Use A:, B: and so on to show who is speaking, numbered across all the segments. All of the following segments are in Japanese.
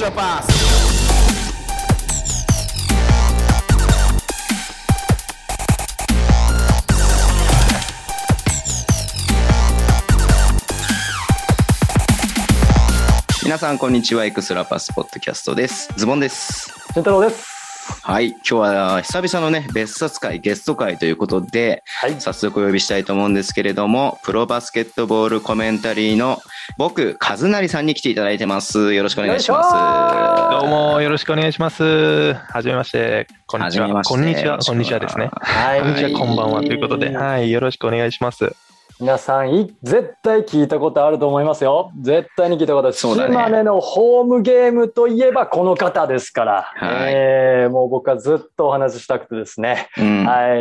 A: Extra Pass. 皆さんこんにちは。エクストラパスポッドキャストです。ズボンです。
B: 俊太郎です。
A: はい。今日は久々のね別冊回ゲスト回ということで、はい、早速お呼びしたいと思うんですけれどもプロバスケットボールコメンタリーの僕和成さんに来ていただいてます。よろしくお願いします。
C: どうもよろしくお願いします。はじめまして。こんにちは。こんにちは。こんにちはですね。はい。こんにちはこんばんはということで。はいよろしくお願いします。
B: 皆さんい、絶対聞いたことあると思いますよ。絶対に聞いたことある。そうだね、島根のホームゲームといえばこの方ですから。はい、えー、もう僕はずっとお話ししたくてですね。うん、は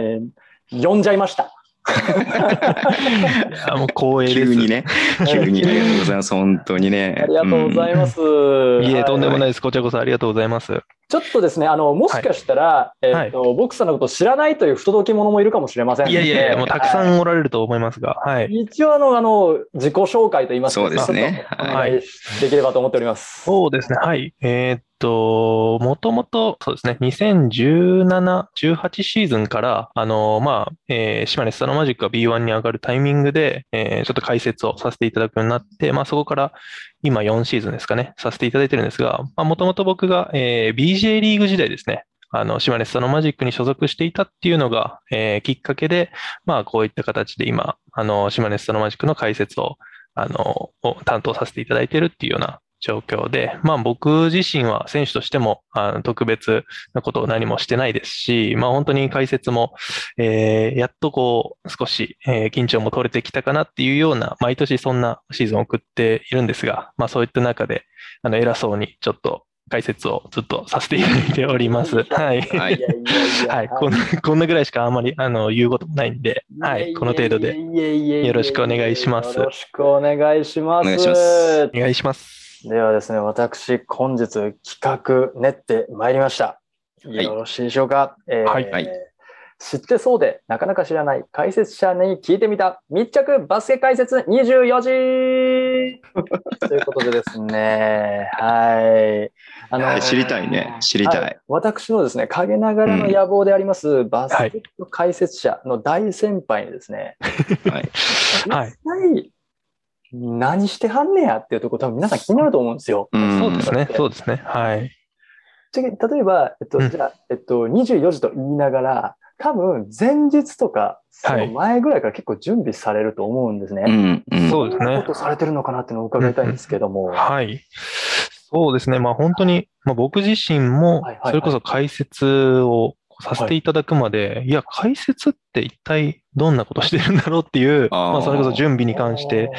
B: い。呼んじゃいました。
C: もう光栄
A: です。急にね。急にありがとうございます。本当にね。
B: ありがとうございます。
C: うん、いえ、とんでもないです。こちらこそありがとうございます。
B: ちょっとですね、あの、もしかしたら、はい、えっ、ー、と、はい、ボクさんのことを知らないという不届き者もいるかもしれません、
C: いやいやいや、もうたくさんおられると思いますが、はい。
B: 一応、あの、あの、自己紹介といいますか、
A: そうですね。
B: はい。できればと思っております。
C: そうですね、はい。えー、っと、もともと、そうですね、2017、18シーズンから、あの、まあ、えー、島根スタノマジックが B1 に上がるタイミングで、えー、ちょっと解説をさせていただくようになって、まあ、そこから、今4シーズンですかね、させていただいてるんですが、もともと僕が、えー、BJ リーグ時代ですね、あの、島根スタノマジックに所属していたっていうのが、えー、きっかけで、まあ、こういった形で今、あの、島根スタノマジックの解説を、あの、担当させていただいてるっていうような状況で、まあ僕自身は選手としてもあの特別なことを何もしてないですし、まあ本当に解説も、えー、やっとこう少し、えー、緊張も取れてきたかなっていうような、毎年そんなシーズンを送っているんですが、まあそういった中で、あの偉そうにちょっと解説をずっとさせていただいております。はい。はい。はい。こんな、こんなぐらいしかあんまり、あの、言うこともないんで、はい。この程度で、よろしくお願いします。
B: よろしくお願いします。お願いします。
C: お願いします。
B: ではですね、私、本日企画練ってまいりました。よろしいでしょうか、えー、はい。知ってそうでなかなか知らない解説者に聞いてみた密着バスケ解説24時 ということでですね、はい。
A: あの、はい、知りたいね。知りたいはい、
B: 私のですね、陰ながらの野望であります、うん、バスケット解説者の大先輩にですね、はい。はい。何してはんねや？っていうところ多分皆さん気になると思うんですよ。
C: うん、そうですね。そうですね。はい。
B: 例えば、えっと、じゃあ、えっと、24時と言いながら、多分前日とか、その前ぐらいから結構準備されると思うんですね。はい
C: うんうん、そうですね。
B: ことされてるのかなっていうのを伺いたいんですけども。うん、
C: はい。そうですね。まあ本当に、まあ僕自身も、それこそ解説をさせていただくまで、はい、いや、解説って一体どんなことしてるんだろうっていう、あまあ、それこそ準備に関して、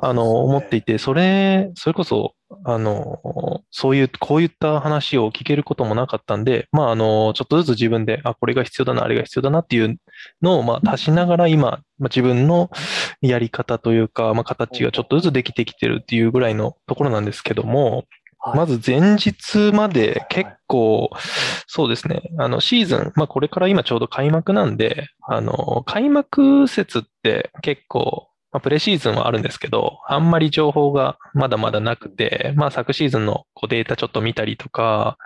C: あの、思っていて、それ、それこそ、あの、そういう、こういった話を聞けることもなかったんで、まあ、あの、ちょっとずつ自分で、あ、これが必要だな、あれが必要だなっていうのを、まあ、足しながら今、まあ、自分のやり方というか、まあ、形がちょっとずつできてきてるっていうぐらいのところなんですけども、まず前日まで結構、そうですね、あのシーズン、まあこれから今ちょうど開幕なんで、あの、開幕節って結構、まあ、プレシーズンはあるんですけど、あんまり情報がまだまだなくて、まあ昨シーズンのこうデータちょっと見たりとか、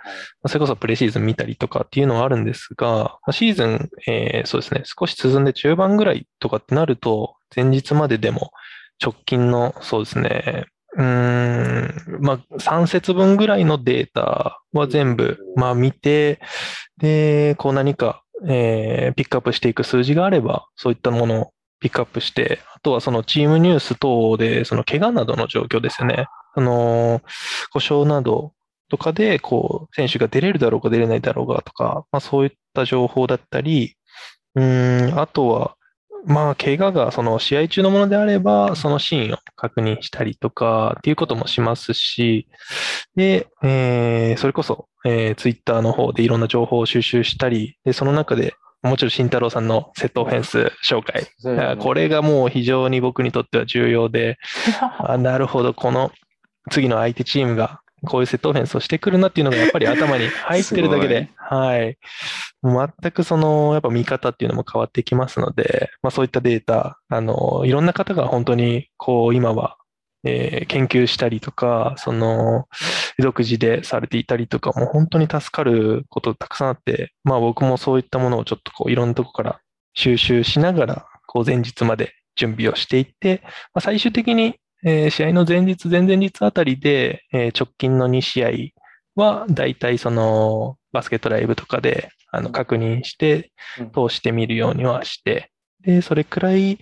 C: それこそプレシーズン見たりとかっていうのはあるんですが、シーズン、えー、そうですね、少し進んで中盤ぐらいとかってなると、前日まででも直近の、そうですね、うん、まあ、3節分ぐらいのデータは全部、まあ見て、で、こう何か、えー、ピックアップしていく数字があれば、そういったものをピックアップして、あとはそのチームニュース等で、その怪我などの状況ですよね。あの故障などとかで、こう、選手が出れるだろうか出れないだろうかとか、まあそういった情報だったり、うん、あとは、まあ、怪我がその試合中のものであれば、そのシーンを確認したりとかっていうこともしますし、で、えー、それこそ、えー、ツイッターの方でいろんな情報を収集したり、で、その中で、もちろん慎太郎さんのセットオフェンス紹介。これがもう非常に僕にとっては重要で、あなるほど、この次の相手チームがこういうセットオフェンスをしてくるなっていうのがやっぱり頭に 入ってるだけで、はい。全くその、やっぱ見方っていうのも変わってきますので、まあそういったデータ、あの、いろんな方が本当に、こう今は、えー、研究したりとか、その、独自でされていたりとか、もう本当に助かることたくさんあって、まあ僕もそういったものをちょっとこういろんなとこから収集しながら、こう前日まで準備をしていって、まあ、最終的に、えー、試合の前日、前々日あたりで、えー、直近の2試合は、だいたいそのバスケットライブとかであの確認して、通してみるようにはして、で、それくらい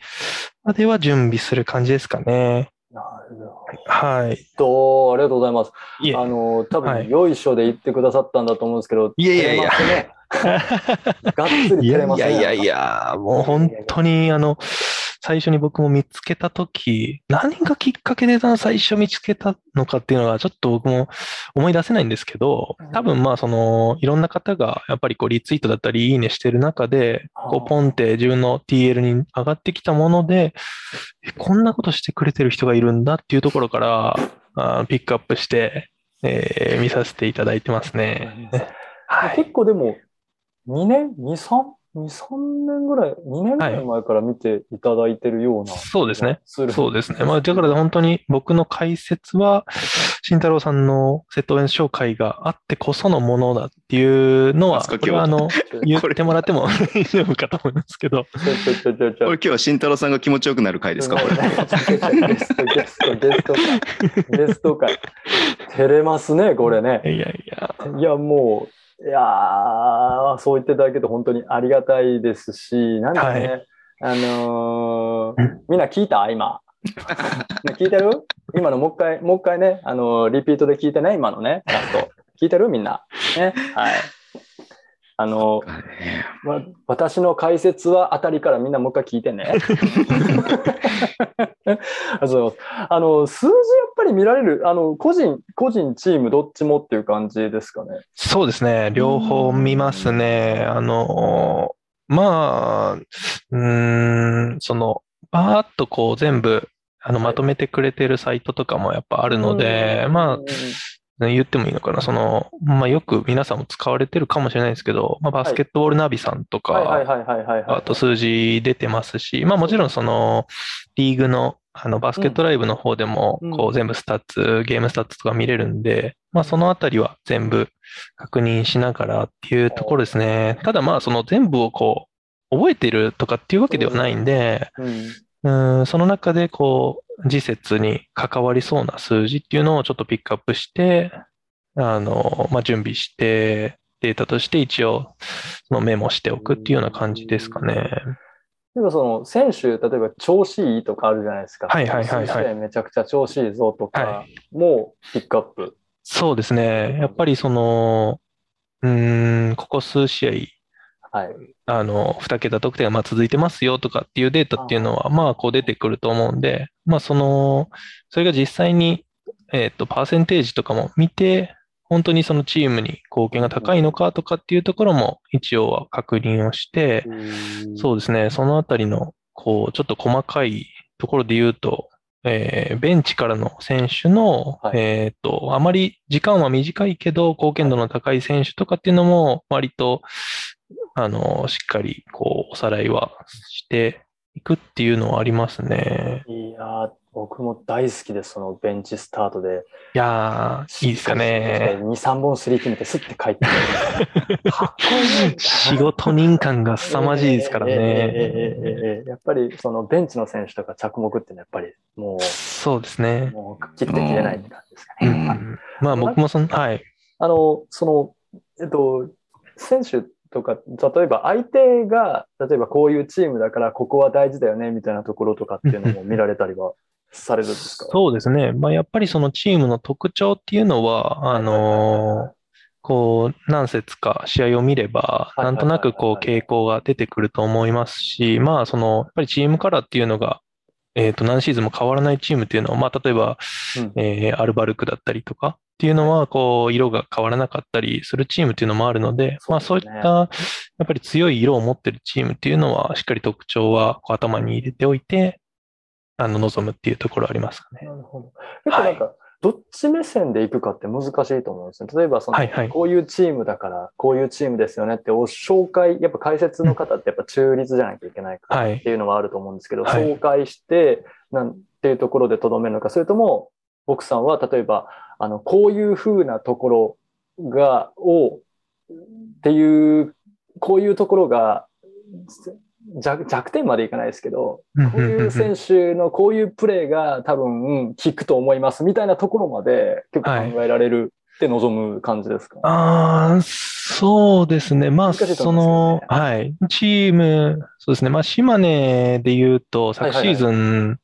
C: までは準備する感じですかね。
B: なるほど。
C: はい。
B: と、ありがとうございます。いあの、多分、はい、よいしょで言ってくださったんだと思うんですけど、
C: いやいやいや。
B: がっつり照れます
C: ね。いやいやいや、もう本当に、あの、最初に僕も見つけたとき、何がきっかけで最初見つけたのかっていうのがちょっと僕も思い出せないんですけど、多分まあその、いろんな方がやっぱりこうリツイートだったりいいねしてる中で、こうポンって自分の TL に上がってきたもので、こんなことしてくれてる人がいるんだっていうところからあピックアップして、えー、見させていただいてますね。
B: はい、結構でも、2年 ?2、3? 2、3年ぐらい、2年ぐらい前から見ていただいてるような、はい、
C: そうですね。そうですね。まあ、だから本当に僕の解説は、慎太郎さんのセットウェン紹介があってこそのものだっていうのは、これはあの、言ってもらっても 大丈夫かと思いますけど。こ
A: れ今日は慎太郎さんが気持ちよくなる回ですか、これ。ゲ
B: スト、ゲスト、ゲスト会。ゲスト会。照れますね、これね。
C: いやいや。
B: いや、もう、いやそう言っていただけると本当にありがたいですし、なんかね、はい、あのー、みんな聞いた？今。聞いてる？今のもう一回、もう一回ね、あのー、リピートで聞いてね、今のね、ちゃんと。聞いてる？みんな。ね？はい。あの、ま、私の解説はあたりからみんなもう一回聞いてね。あ そうあの数字やっぱり見られるあの個人、個人、チームどっちもっていう感じですかね。
C: そうですね、両方見ますね。あのまあ、うん、その、ばーっとこう全部あのまとめてくれてるサイトとかもやっぱあるので、まあ、言ってもいいのかな、その、まあ、よく皆さんも使われてるかもしれないですけど、まあ、バスケットボールナビさんとか、あと数字出てますし、まあ、もちろんその、リーグの、あの、バスケットライブの方でも、こう、全部スタッツ、ゲームスタッツとか見れるんで、まあ、そのあたりは全部確認しながらっていうところですね。ただまあ、その全部をこう、覚えてるとかっていうわけではないんで、うん、その中でこう、次節に関わりそうな数字っていうのをちょっとピックアップして、あの、まあ、準備して、データとして一応、そのメモしておくっていうような感じですかね。
B: でもその選手、例えば調子いいとかあるじゃないですか。
C: はいはいはい、はい。
B: めちゃくちゃ調子いいぞとかもピックアップ、はい、
C: そうですね。やっぱりその、うん、ここ数試合、
B: はい、
C: あの、二桁得点がまあ続いてますよとかっていうデータっていうのは、まあこう出てくると思うんで、まあその、それが実際に、えっと、パーセンテージとかも見て、本当にそのチームに貢献が高いのかとかっていうところも一応は確認をして、そうですね、そのあたりの、こう、ちょっと細かいところで言うと、えー、ベンチからの選手の、はい、えっ、と、あまり時間は短いけど、貢献度の高い選手とかっていうのも、割と、あの、しっかり、こう、おさらいはしていくっていうのはありますね。
B: いや僕も大好きです、そのベンチスタートで。
C: いやー、いいですかね。
B: 2、3本スリー決めて、スッて帰って。
C: 仕事人感が凄まじいですから
B: ね。やっぱり、そのベンチの選手とか着目ってのはやっぱり、もう、
C: そうですね。
B: もう、切って切れないって感じですかね。うん、
C: まあ、僕もその、はい。
B: あの、その、えっと、選手とか、例えば相手が、例えばこういうチームだからここは大事だよねみたいなところとかっていうのも見られたりは されるんですか？
C: そうですね。まあ、やっぱりそのチームの特徴っていうのは、あのこう、何節か試合を見れば、なんとなくこう傾向が出てくると思いますし、まあ、その、やっぱりチームカラーっていうのが、えっ、と、何シーズンも変わらないチームっていうのは、まあ、例えば、うん、えー、アルバルクだったりとかっていうのは、こう、色が変わらなかったりするチームっていうのもあるので、まあ、そういった、やっぱり強い色を持ってるチームっていうのは、しっかり特徴はこう頭に入れておいて、あの、望むっていうところありますかね。
B: なるほど。結構なんか、どっち目線でいくかって難しいと思うんですね。例えばその、はいはい、こういうチームだから、こういうチームですよねってお紹介、やっぱ解説の方ってやっぱ中立じゃなきゃいけないからっていうのはあると思うんですけど、はい、紹介して、なんていうところでとどめるのか、それとも、奥さんは例えば、あの、こういうふうなところが、を、っていう、こういうところが弱弱点までいかないですけど、こういう選手のこういうプレーが多分効くと思いますみたいなところまで結構考えられるって望む感じですか、
C: はい、ああ、そうですね。まあ、その、はい。チーム、そうですね。まあ、島根で言うと、昨シーズン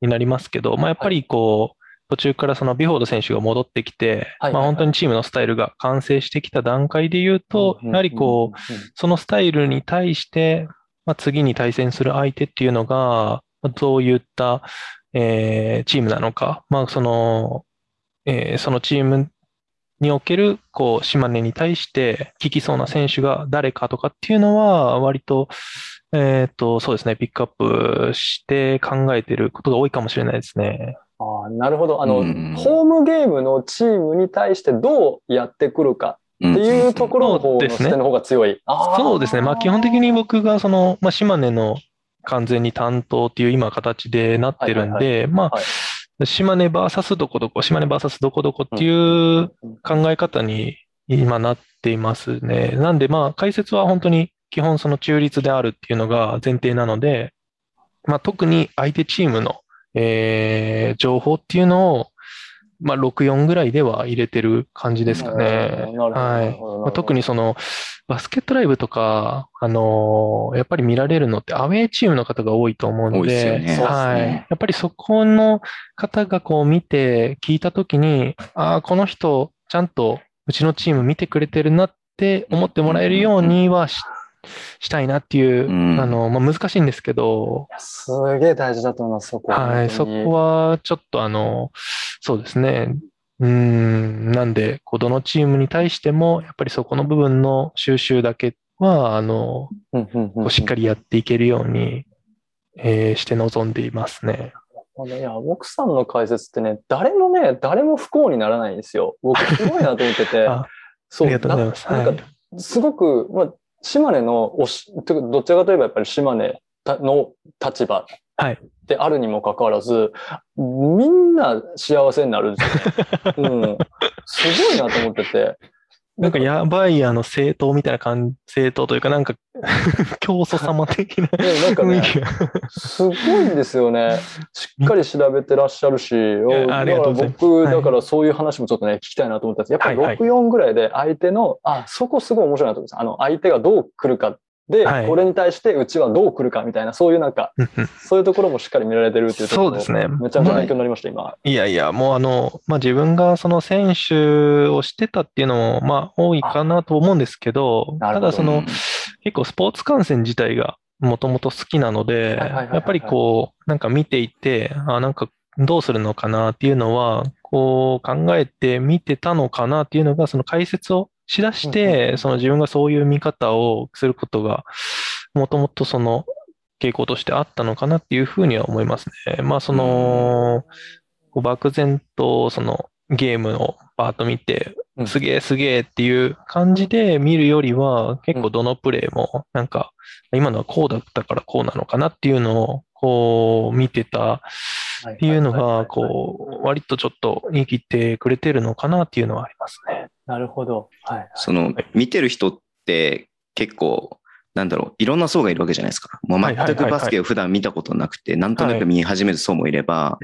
C: になりますけど、まあ、やっぱりこう、途中からそのビフォード選手が戻ってきて、まあ本当にチームのスタイルが完成してきた段階で言うと、やはりこう、そのスタイルに対して、まあ、次に対戦する相手っていうのが、どういった、えー、チームなのか、まあ、その、えー、そのチームにおける、こう、島根に対して効きそうな選手が誰かとかっていうのは、割と、えっ、ー、と、そうですね、ピックアップして考えてることが多いかもしれないですね。
B: ああ、なるほど。あの、ホームゲームのチームに対してどうやってくるかっていうところの方の視点の方が強い。
C: そうですね。まあ基本的に僕がその、まあ島根の完全に担当っていう今形でなってるんで、まあ、島根バーサスどこどこ、島根バーサスどこどこっていう考え方に今なっていますね。なんでまあ解説は本当に基本その中立であるっていうのが前提なので、まあ特に相手チームの、えー、情報っていうのをまあ、64ぐらいでは入れてる感じですかね。はい。まあ、特にその、バスケットライブとか、あのー、やっぱり見られるのってアウェーチームの方が多いと思うので、
A: ね、
C: はい。やっぱりそこの方がこう見て聞いたときに、ああ、この人、ちゃんとうちのチーム見てくれてるなって思ってもらえるようにはししたいなっていう、うん、あの、まあ、難しいんですけど。
B: すげえ大事だと思います、そこ
C: は。はい、そこはちょっとあの、そうですね。うん、なんで、こう、どのチームに対しても、やっぱりそこの部分の収集だけは、あの、しっかりやっていけるように、えー、して臨んでいますね。
B: いや、奥さんの解説ってね、誰もね、誰も不幸にならないんですよ。僕、すごいなと思ってて。
C: そう、ありがとうございます。
B: なんか、すごく、まあ、島根のおし、どちらかといえばやっぱり島根の立場であるにもかかわらず、みんな幸せになるんですよね。うん。すごいなと思ってて。
C: なんかやばいあの政党みたいな感じ、政党というかなんか 教祖様的な雰囲気が
B: すごいんですよね。しっかり調べてらっしゃるし、だから僕、だからそういう話もちょっとね、聞きたいなと思ったんです。やっぱり64ぐらいで相手の、あ、そこすごい面白いなと思います。あの、相手がどう来るかで、はい、これに対してうちはどう来るかみたいな、そういうなんか、そういうところもしっかり見られてるっていうところそうですね。めちゃめちゃ勉強になりました、今。
C: いやいや、もうあの、まあ、自分がその選手をしてたっていうのも、まあ、多いかなと思うんですけど、どただその、結構スポーツ観戦自体がもともと好きなので、やっぱりこう、なんか見ていて、あ、なんかどうするのかなっていうのは、こう考えて見てたのかなっていうのが、その解説をしだして、その自分がそういう見方をすることが、もともとその傾向としてあったのかなっていうふうには思いますね。まあその、漠然とそのゲームのパート見て、すげえすげえっていう感じで見るよりは、結構どのプレイも、なんか、今のはこうだったからこうなのかなっていうのを、こう見てたっていうのが、こう、割とちょっと言い切ってくれてるのかなっていうのはありますね。
B: なるほど。はい。
A: その、見てる人って結構、なんだろう、いろんな層がいるわけじゃないですか。もう全くバスケを普段見たことなくて、なんとなく見始める層もいれば、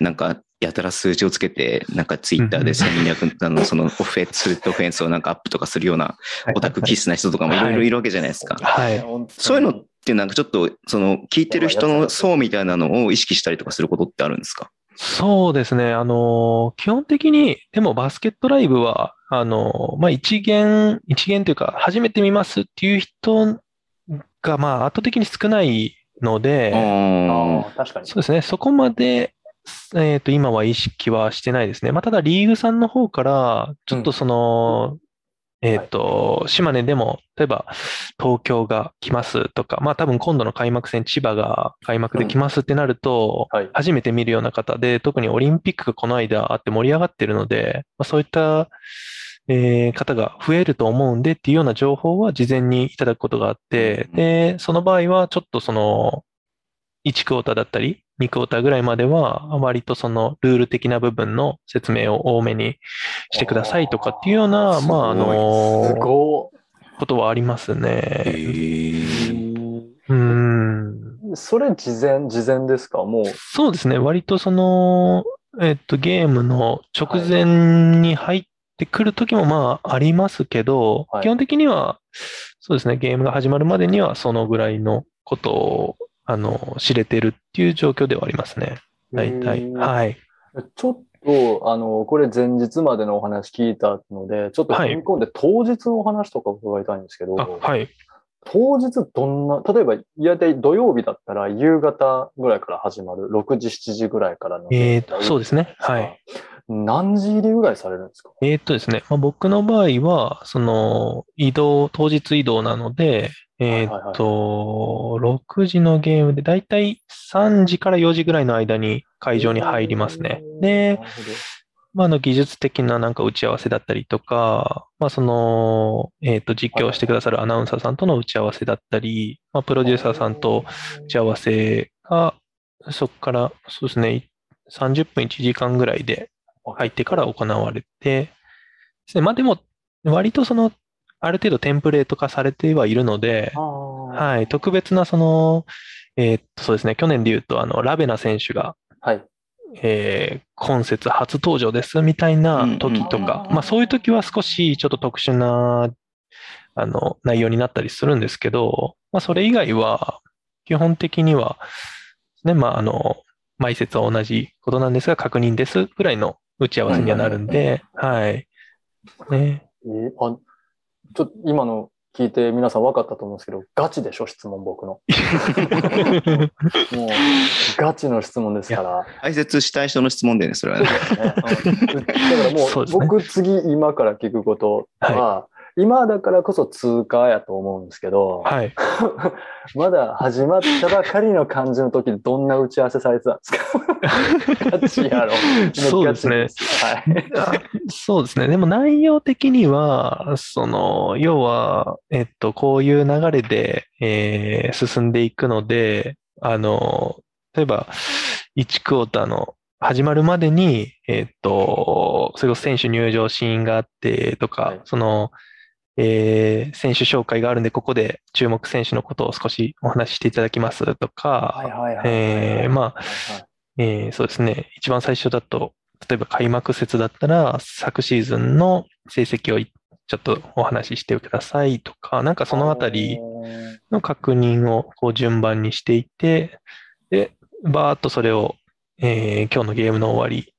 A: なんか、やたら数字をつけて、なんかツイッターで1200、あの、そのオフェンス、オフェンスをなんかアップとかするようなオタク気質な人とかもいろいろいるわけじゃないですか。
C: はい。
A: そういうのってなんかちょっと、その、聞いてる人の層みたいなのを意識したりとかすることってあるんですか？
C: そうですね。あの、基本的に、でもバスケットライブは、あの、まあ、一元、一元というか、初めて見ますっていう人が、まあ、圧倒的に少ないので、
B: 確かに。
C: そうですね。そこまで、えっ、ー、と、今は意識はしてないですね。まあ、ただ、リーグさんの方から、ちょっとその、えっ、ー、と、島根でも、例えば東京が来ますとか、まあ多分今度の開幕戦、千葉が開幕で来ますってなると、初めて見るような方で、特にオリンピックがこの間あって盛り上がってるので、まあ、そういった、えー、方が増えると思うんでっていうような情報は事前にいただくことがあって、で、その場合はちょっとその、1クォーターだったり、2クォーターぐらいまでは、割とそのルール的な部分の説明を多めにしてくださいとかっていうような、まあ、あのことはありますね。うん。
B: それ事前、事前ですか？もう。
C: そうですね。割とその、えっと、ゲームの直前に入ってくるときもまあありますけど、はい、基本的には、そうですね、ゲームが始まるまでにはそのぐらいのことを、あの、知れてるっていう状況ではありますね。大体。はい。
B: ちょっと、あの、これ前日までのお話聞いたので、ちょっと踏み込んで当日のお話とか伺いたいんですけど、
C: はい。
B: 当日どんな、例えば、いやで土曜日だったら夕方ぐらいから始まる、6時、7時ぐらいからの。
C: ええー、そうですね。はい。
B: 何時入りぐらいされるんですか？
C: えっとですね、まあ、僕の場合は、その、移動、当日移動なので、えっと、6時のゲームで、だいたい3時から4時ぐらいの間に会場に入りますね。で、まあ、の技術的ななんか打ち合わせだったりとか、まあ、その、えっ、と、実況してくださるアナウンサーさんとの打ち合わせだったり、まあ、プロデューサーさんと打ち合わせが、そこから、そうですね、30分1時間ぐらいで入ってから行われて、ですね、まあ、でも、割とその、ある程度テンプレート化されてはいるので、はい、特別なその、えっと、そうですね、去年で言うと、あの、ラベナ選手が、
B: はい。
C: えー、今節初登場ですみたいな時とか、まあそういう時は少しちょっと特殊な、あの、内容になったりするんですけど、まあそれ以外は、基本的には、ね、まああの、毎節は同じことなんですが、確認ですぐらいの打ち合わせにはなるんで、はい。ね。
B: えー、あ、ちょっと今の聞いて皆さん分かったと思うんですけど、ガチでしょ、質問僕の。もう、ガチの質問ですから。
A: 解説したい人の質問でね、それはね。だか
B: らもう、僕次今から聞くことは、はい今だからこそ通過やと思うんですけど、
C: はい、
B: まだ始まったばかりの感じの時どんな打ち合わせされてたんですか？ガチやろ。
C: そうですね。はい、そうですね。でも内容的には、その、要は、えっと、こういう流れで、えー、進んでいくので、あの、例えば、1クォーターの始まるまでに、えっと、それこそ選手入場シーンがあってとか、はい、その、えー、選手紹介があるんで、ここで注目選手のことを少しお話ししていただきますとか、えまあ、えー、そうですね、一番最初だと、例えば開幕節だったら、昨シーズンの成績をちょっとお話ししてくださいとか、なんかそのあたりの確認をこう順番にしていて、で、バーっとそれを、えー、今日のゲームの終わり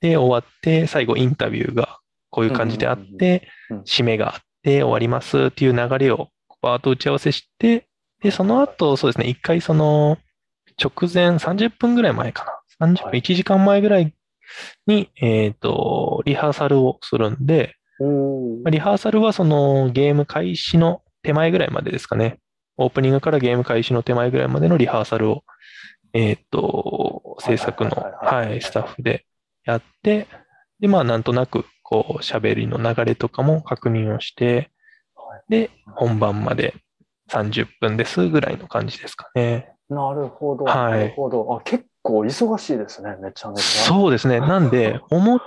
C: で終わって、最後インタビューがこういう感じであって、締めがあっで終わりますっていう流れをバーッと打ち合わせして、で、その後、そうですね、一回その、直前30分ぐらい前かな。30分、1時間前ぐらいに、えっ、ー、と、リハーサルをするんで、リハーサルはそのゲーム開始の手前ぐらいまでですかね。オープニングからゲーム開始の手前ぐらいまでのリハーサルを、えっ、ー、と、制作の、はい、スタッフでやって、で、まあ、なんとなく、こう、喋りの流れとかも確認をして、で、本番まで30分ですぐらいの感じですかね。
B: なるほど。はい。なるほど。あ、結構忙しいですね、めちゃめちゃ。
C: そうですね。なんで、思っ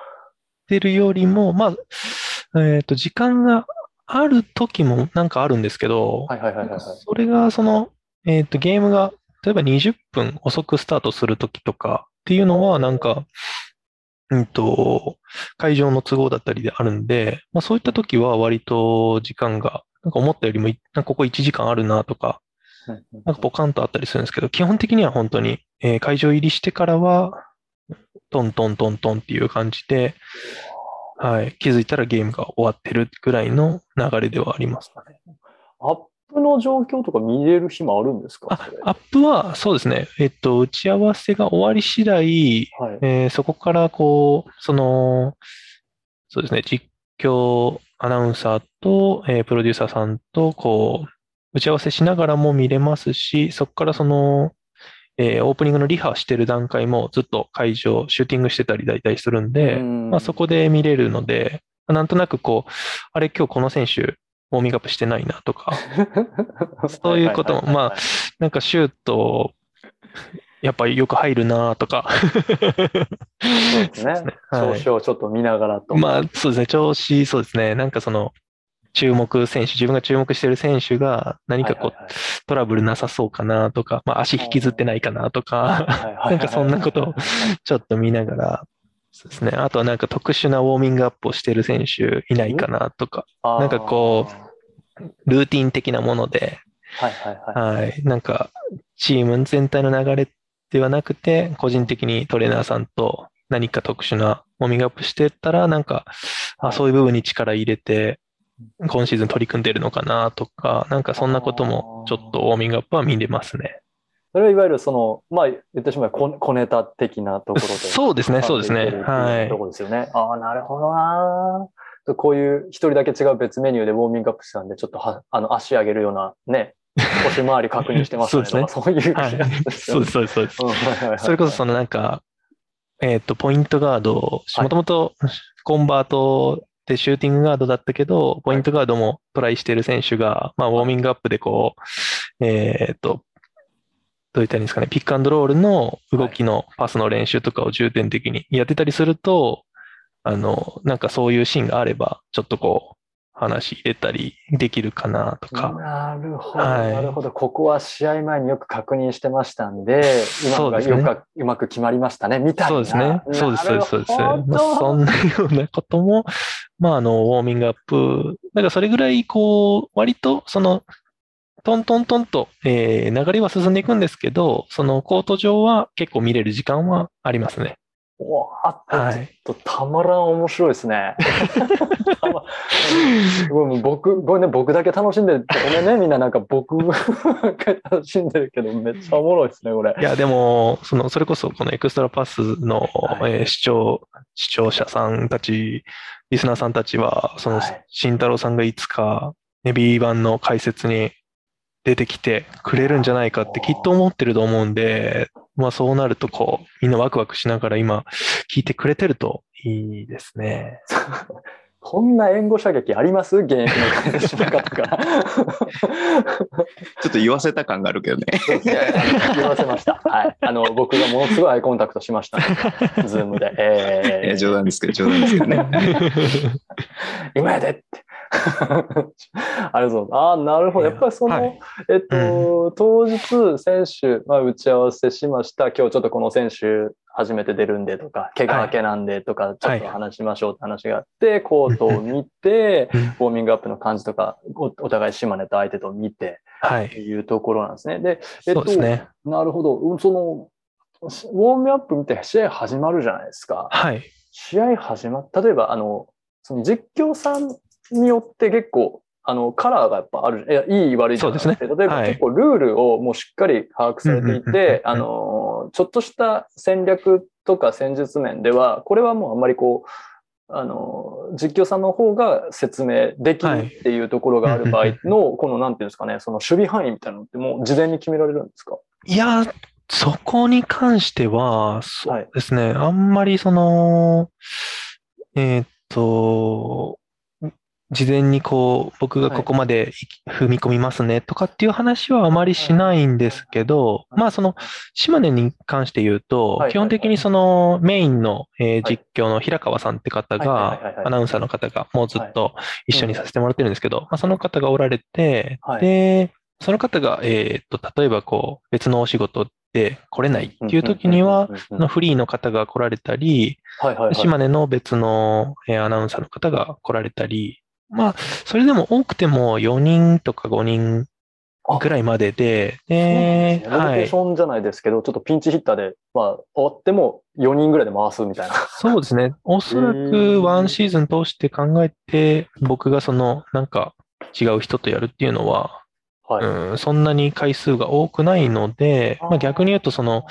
C: てるよりも、まあ、えっ、ー、と、時間がある時もなんかあるんですけど、
B: はいはいはいはい、
C: それが、その、えっ、ー、と、ゲームが、例えば20分遅くスタートする時とかっていうのは、なんか、うんと、会場の都合だったりであるんで、まあそういった時は割と時間が、なんか思ったよりも、ここ1時間あるなとか、なんかポカンとあったりするんですけど、基本的には本当に、えー、会場入りしてからは、トントントントンっていう感じで、はい、気づいたらゲームが終わってるぐらいの流れではありますね。
B: アップの状況とか見れる日もあるんですか？
C: アップは、そうですね。えっと、打ち合わせが終わり次第、はい、えー、そこからこう、その、そうですね、実況アナウンサーと、えー、プロデューサーさんと、こう、打ち合わせしながらも見れますし、そこからその、えー、オープニングのリハしてる段階もずっと会場、シューティングしてたり大体するんで、ん。まあ、そこで見れるので、なんとなくこう、あれ今日この選手ウォーミングアップしてないなとか、そういうことも、まあ、なんかシュートやっぱりよく入るなとか
B: そうですね。調子をちょっと見ながらと。
C: まあ、そうですね。調子、そうですね。なんかその、注目選手、自分が注目してる選手が何かこう、トラブルなさそうかなとか、まあ足引きずってないかなとか、なんかそんなことをちょっと見ながら、そうですね。あとはなんか特殊なウォーミングアップをしてる選手いないかなとか、なんかこう、ルーティン的なもので、
B: はいはいはい。はい。
C: なんか、チーム全体の流れではなくて、個人的にトレーナーさんと何か特殊なウォーミングアップしてたら、なんか、あそういう部分に力入れて、今シーズン取り組んでるのかなとか、なんかそんなこともちょっとウォーミングアップは見れますね。
B: それはいわゆるその、まあ言ってしまえば小ネタ的なところで。
C: そうですね、そうですね。はい。
B: ところですよね。ああ、なるほどな。こういう一人だけ違う別メニューでウォーミングアップしたんで、ちょっとはあの足上げるようなね、腰回り確認してますね そうですね。そういう、はい、
C: そうです、そうです、そうです。それこそそのなんか、えっ、ー、と、ポイントガード、もともとコンバートで、シューティングガードだったけど、ポイントガードもトライしてる選手が、まあ、ウォーミングアップでこう、えっ、と、どういったらいいんですかね、ピックアンドロールの動きのパスの練習とかを重点的にやってたりすると、あの、なんかそういうシーンがあれば、ちょっとこう、話入れたりできるかなとか。
B: なるほど、はい、なるほど。ここは試合前によく確認してましたんで、今がよく、ね、うまく決まりましたね、みたいな。
C: そうですね。そうです、そうです、そうそんなようなことも、まあ、あの、ウォーミングアップ、なんかそれぐらい、こう、割と、その、トントントンと、えー、流れは進んでいくんですけど、そのコート上は結構見れる時間はありますね。
B: わあ、はい、ちょっとたまらん面白いですね。僕、これね、僕だけ楽しんでるごめんね、みんななんか僕が楽しんでるけど、めっちゃおもろいですね、これ。
C: いや、でも、その、それこそこのエクストラパスの、はい、えー、視聴、視聴者さんたち、リスナーさんたちは、その、慎太郎さんがいつか、ネビー版の解説に出てきてくれるんじゃないかってきっと思ってると思うんで、まあそうなるとこう、みんなワクワクしながら今聞いてくれてるといいですね。
B: こんな援護射撃あります？現役の会社の方から。ちょ
A: っと言わせた感があるけどね。
B: 言わせました。はい。あの、僕がものすごいアイコンタクトしました、ね。ズームで。
A: えー、冗談ですけど、冗談ですけどね。
B: 今やでって。ありがとうございます。ああ、なるほど。やっぱりその、はい、えっと、当日、選手、まあ、打ち合わせしました。今日ちょっとこの選手、初めて出るんでとか、怪我明けなんでとか、ちょっと話しましょうって話があって、コートを見て、ウォーミングアップの感じとか、お互い島根と相手と見て、はい。いうところなんですね。で、
C: えっと、ね、
B: なるほど。その、ウォーミングアップ見て試合始まるじゃないですか。
C: はい。
B: 試合始まっ、例えば、あの、その実況さんによって結構、あの、カラーがやっぱある、いや、いい悪いじゃなくて、ね、例えば結構ルールをもうしっかり把握されていて、あの、ちょっとした戦略とか戦術面では、これはもうあんまりこう、あの、実況さんの方が説明できるっていうところがある場合の、この、なんていうんですかね、その守備範囲みたいなのってもう事前に決められるんですか？
C: いや、そこに関しては、そうですね、はい、あんまりその、えー、っと、事前にこう、僕がここまで踏み込みますねとかっていう話はあまりしないんですけど、まあその、島根に関して言うと、基本的にそのメインの実況の平川さんって方が、アナウンサーの方がもうずっと一緒にさせてもらってるんですけど、まあその方がおられて、で、その方が、えっと、例えばこう、別のお仕事で来れないっていう時には、フリーの方が来られたり、島根の別のアナウンサーの方が来られたり、まあ、それでも多くても4人とか5人ぐらいまでで、
B: で、ローテーションじゃないですけど、ちょっとピンチヒッターで、まあ、終わっても4人ぐらいで回すみたいな。
C: そうですね。おそらくワンシーズン通して考えて、僕がその、なんか違う人とやるっていうのは、はい、うん、そんなに回数が多くないので、まあ逆に言うとその、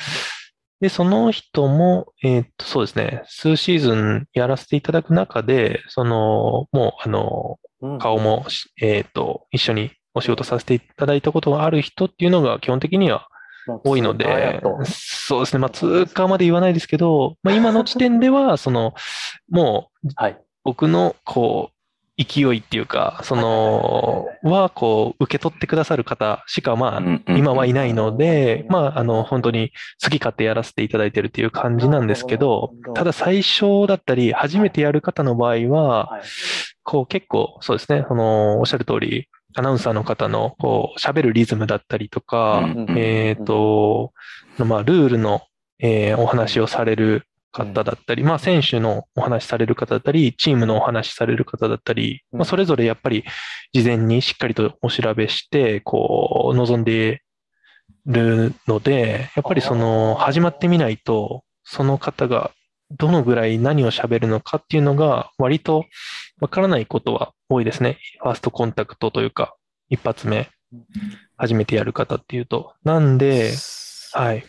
C: で、その人も、えー、っと、そうですね、数シーズンやらせていただく中で、その、もう、あの、顔も、えー、っと、一緒にお仕事させていただいたことがある人っていうのが基本的には多いので、そうですね、まあ、通過まで言わないですけど、まあ、今の時点では、その、もう、僕の、こう、勢いっていうか、その、は、こう、受け取ってくださる方しか、まあ、今はいないので、まあ、あの、本当に好き勝手やらせていただいてるっていう感じなんですけど、ただ最初だったり、初めてやる方の場合は、こう、結構、そうですね、その、おっしゃる通り、アナウンサーの方の、こう、喋るリズムだったりとか、えっと、まあ、ルールの、えー、お話をされる方だったり、まあ選手のお話しされる方だったり、チームのお話しされる方だったり、まあそれぞれやっぱり事前にしっかりとお調べして、こう、望んでるので、やっぱりその、始まってみないと、その方がどのぐらい何を喋るのかっていうのが割とわからないことは多いですね。ファーストコンタクトというか、一発目、初めてやる方っていうと。なんで、はい。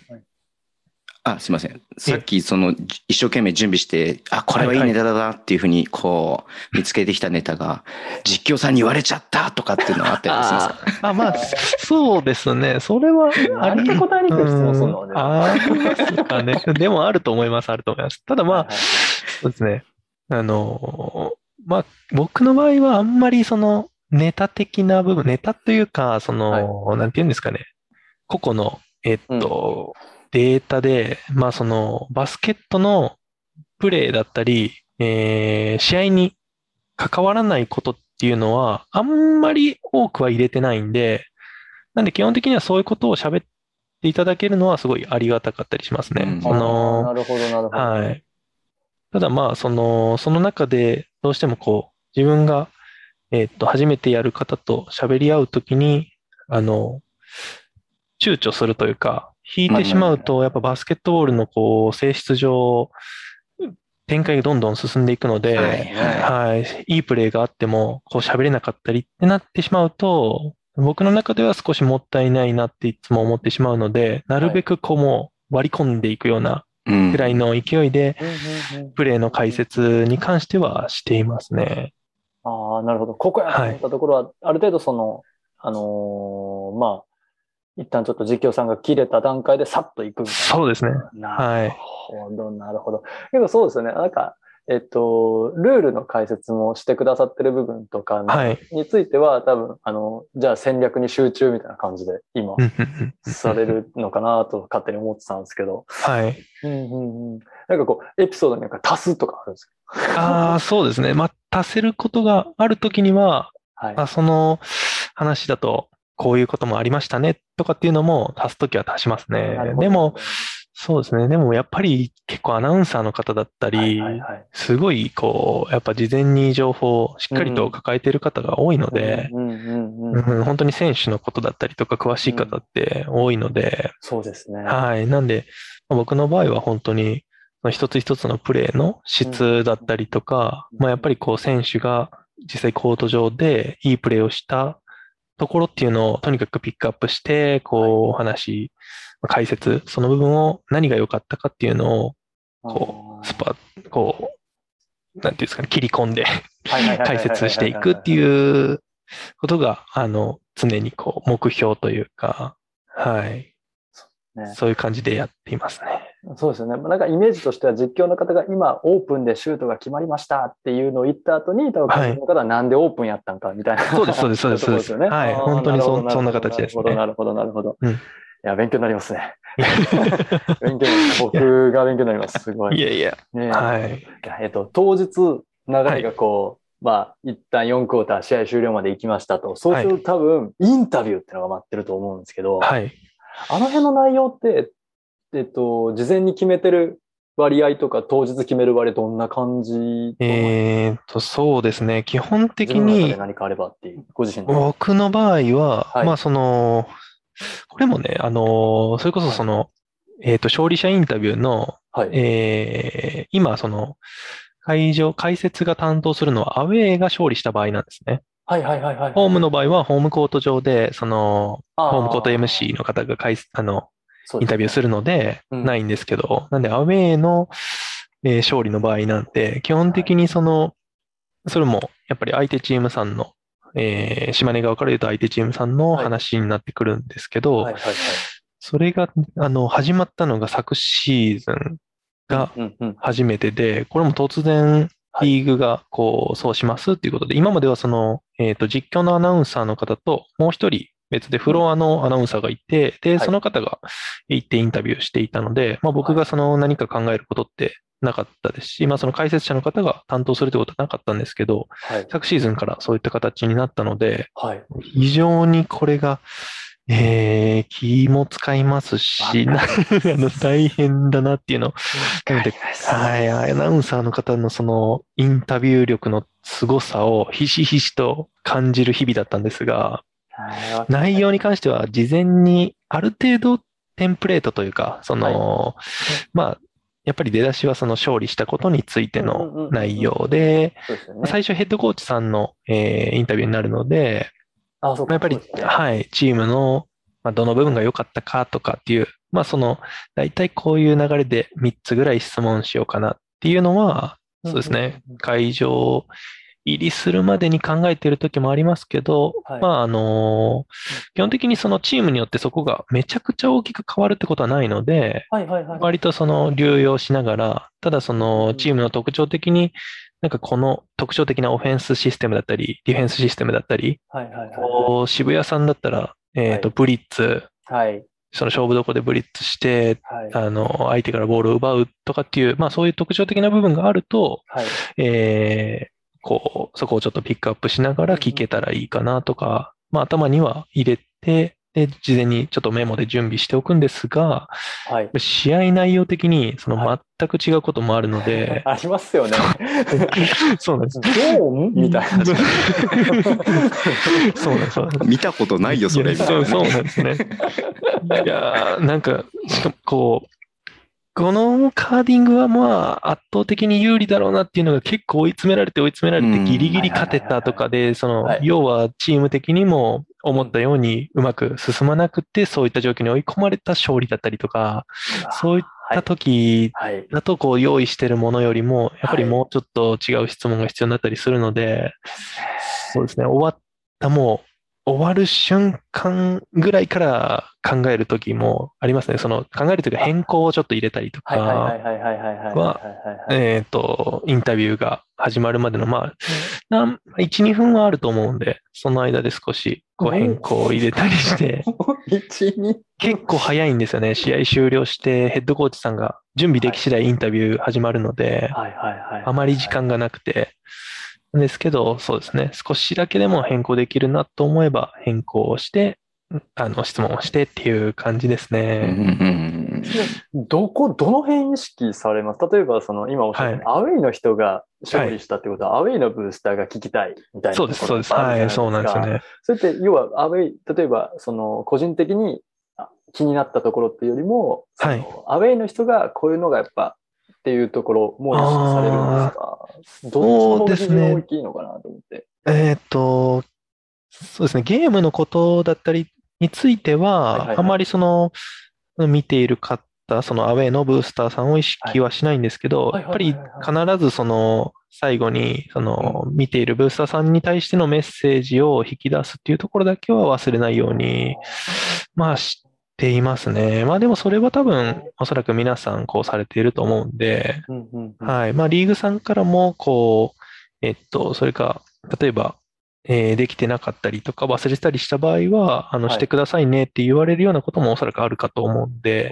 A: あ、すいません。さっきその一生懸命準備して、あ、これはいいネタだなっていうふうにこう見つけてきたネタが、実況さんに言われちゃったとかっていうのはあったりするんです
C: かあ、まあ、そうですね。それは
B: ありて答えにくい質問するの
C: ありますかね。でもあると思います、あると思います。ただまあ、そうですね。あの、まあ、僕の場合はあんまりそのネタ的な部分、ネタというか、その、はい、なんて言うんですかね。個々の、えっと、うんデータで、まあそのバスケットのプレーだったり、えー、試合に関わらないことっていうのは、あんまり多くは入れてないんで、なんで基本的にはそういうことを喋っていただけるのはすごいありがたかったりしますね。
B: うん、そのなるほど、なるほど。
C: はい。ただまあ、その、その中でどうしてもこう、自分が、えっと、初めてやる方と喋り合うときに、あの、躊躇するというか、引いてしまうと、やっぱバスケットボールのこう、性質上、展開がどんどん進んでいくので、はい、はい、い。いプレーがあっても、こう喋れなかったりってなってしまうと、僕の中では少しもったいないなっていつも思ってしまうので、なるべくこうも割り込んでいくようなぐらいの勢いで、プレーの解説に関してはしていますね。
B: ああ、なるほど。ここやと思ったところは、ある程度その、あのー、まあ、一旦ちょっと実況さんが切れた段階でさっと行くみたいな。
C: そうですね。
B: なるほど、なるほど。けどそうですよね。なんか、えっと、ルールの解説もしてくださってる部分とかについては、はい、多分、あの、じゃあ戦略に集中みたいな感じで今、されるのかなと勝手に思ってたんですけど。
C: はい。
B: うんうんうん、なんかこう、エピソードになんか足すとかあるんですか？
C: ああ、そうですね。まあ、足せることがあるときには、はい、まあ、その話だと、こういうこともありましたねとかっていうのも足すときは足しますね。でも、そうですね。でもやっぱり結構アナウンサーの方だったり、すごいこう、やっぱ事前に情報をしっかりと抱えている方が多いので、本当に選手のことだったりとか詳しい方って多いので、
B: そうですね。
C: はい。なんで、僕の場合は本当に一つ一つのプレーの質だったりとか、まあやっぱりこう選手が実際コート上でいいプレーをしたところっていうのをとにかくピックアップして、こう、お話、解説、その部分を何が良かったかっていうのを、こう、スパ、こう、なんていうんですかね、切り込んで解説していくっていうことが、あの、常にこう、目標というか、はい。ね、そういう感じでやっていますね。
B: そうですよね。なんかイメージとしては実況の方が今オープンでシュートが決まりましたっていうのを言った後に、多分監督の方はなんでオープンやったんかみたいな、
C: はい、そうです、そうです、そうです。そうですよね。はい。本当にそそんな形です、
B: ね。なるほど、なるほど、なるほど。うん、いや、勉強になりますね。勉強僕が勉強になります。すごい。
C: いやいや。ね、はい。
B: えっと、当日、流れがこう、はい、まあ、一旦4クォーター試合終了まで行きましたと。そうすると多分、インタビューっていうのが待ってると思うんですけど、
C: はい。
B: あの辺の内容って、えっと、事前に決めてる割合とか当日決める割合どんな感じ？
C: えっと、そうですね。基本的に、
B: 何かあればっていう、ご自身
C: 僕の場合は、はい、まあその、これもね、あの、それこそその、えっと、勝利者インタビューの、はい、えー、今、その、会場、解説が担当するのはアウェーが勝利した場合なんですね。
B: はいはいはいはい。
C: ホームの場合は、ホームコート上で、その、ホームコート MC の方があの、インタビューするので、ないんですけど、なんでアウェーの、えー、勝利の場合なんて、基本的にその、それもやっぱり相手チームさんの、えー、島根側から言うと相手チームさんの話になってくるんですけど、それが、あの、始まったのが昨シーズンが初めてで、これも突然、リーグがこう、そうしますっていうことで、今まではその、えっ、と、実況のアナウンサーの方と、もう一人別でフロアのアナウンサーがいて、で、その方が行ってインタビューしていたので、まあ僕がその何か考えることってなかったですし、まあその解説者の方が担当するということはなかったんですけど、はい、昨シーズンからそういった形になったので、はい、非常にこれが、えー、気も使いますし、大変だなっていうのを、はい、アナウンサーの方のそのインタビュー力の凄さをひしひしと感じる日々だったんですが、内容に関しては事前にある程度テンプレートというか、その、はい、まあ、やっぱり出だしはその勝利したことについての内容で、最初ヘッドコーチさんの、えー、インタビューになるので、あそうやっぱり、はい、チームの、まあ、どの部分が良かったかとかっていう、まあその、大体こういう流れで3つぐらい質問しようかなっていうのは、そうですね、会場入りするまでに考えている時もありますけど、はい、まあ、あのー、基本的にそのチームによってそこがめちゃくちゃ大きく変わるってことはないので、はいはいはい、割とその流用しながら、ただそのチームの特徴的に、なんかこの特徴的なオフェンスシステムだったり、ディフェンスシステムだったり、はいはいはい、渋谷さんだったら、えっ、ー、と、ブリッツ、はい、その勝負どこでブリッツして、はい、あの、相手からボールを奪うとかっていう、まあそういう特徴的な部分があると、はい、えー、こう、そこをちょっとピックアップしながら聞けたらいいかなとか、まあ頭には入れて、で、事前にちょっとメモで準備しておくんですが、はい、試合内容的にその全く違うこともあるので。
B: はい、ありますよね。
C: そうなんです。
B: どう？みたいな。
C: そうなんです。
A: 見たことないよ、それ。
C: そうそうなんですね。いやなんか、しかもこう、このカーディングはまあ圧倒的に有利だろうなっていうのが結構追い詰められて追い詰められてギリギリ勝てたとかで、その、要はチーム的にも思ったようにうまく進まなくて、そういった状況に追い込まれた勝利だったりとか、そういった時だとこう用意してるものよりも、やっぱりもうちょっと違う質問が必要になったりするので、そうですね、終わったもう終わる瞬間ぐらいから考えるときもありますね。その考えるときは変更をちょっと入れたりとかは、えっと、インタビューが始まるまでの、まあ、1、2分はあると思うんで、その間で少しこう変更を入れたりして、結構早いんですよね。試合終了してヘッドコーチさんが準備でき次第インタビュー始まるので、あまり時間がなくて、ですけど、そうですね。少しだけでも変更できるなと思えば変更して、あの、質問をしてっていう感じですね。
B: どこ、どの辺意識されます？例えば、その、今おっしゃった、はい、アウェイの人が勝利したってことは、はい、アウェイのブースターが聞きたいみたいな
C: そうです、そうです。はい、そうなんですよね。
B: それって、要は、アウェイ、例えば、その、個人的に気になったところっていうよりも、はい、アウェイの人がこういうのがやっぱっていうところも意識されるんですか？どっちも大きいのかなと思って。
C: えっ、と、そうですね、ゲームのことだったりについては、あまりその、見ている方、そのアウェイのブースターさんを意識はしないんですけど、やっぱり必ずその、最後に、その、見ているブースターさんに対してのメッセージを引き出すっていうところだけは忘れないように、まあ、していますね。まあでもそれは多分、おそらく皆さんこうされていると思うんで、はい。まあリーグさんからも、こう、えっと、それか、例えば、えー、できてなかったりとか忘れたりした場合は、あの、してくださいねって言われるようなこともおそらくあるかと思うんで、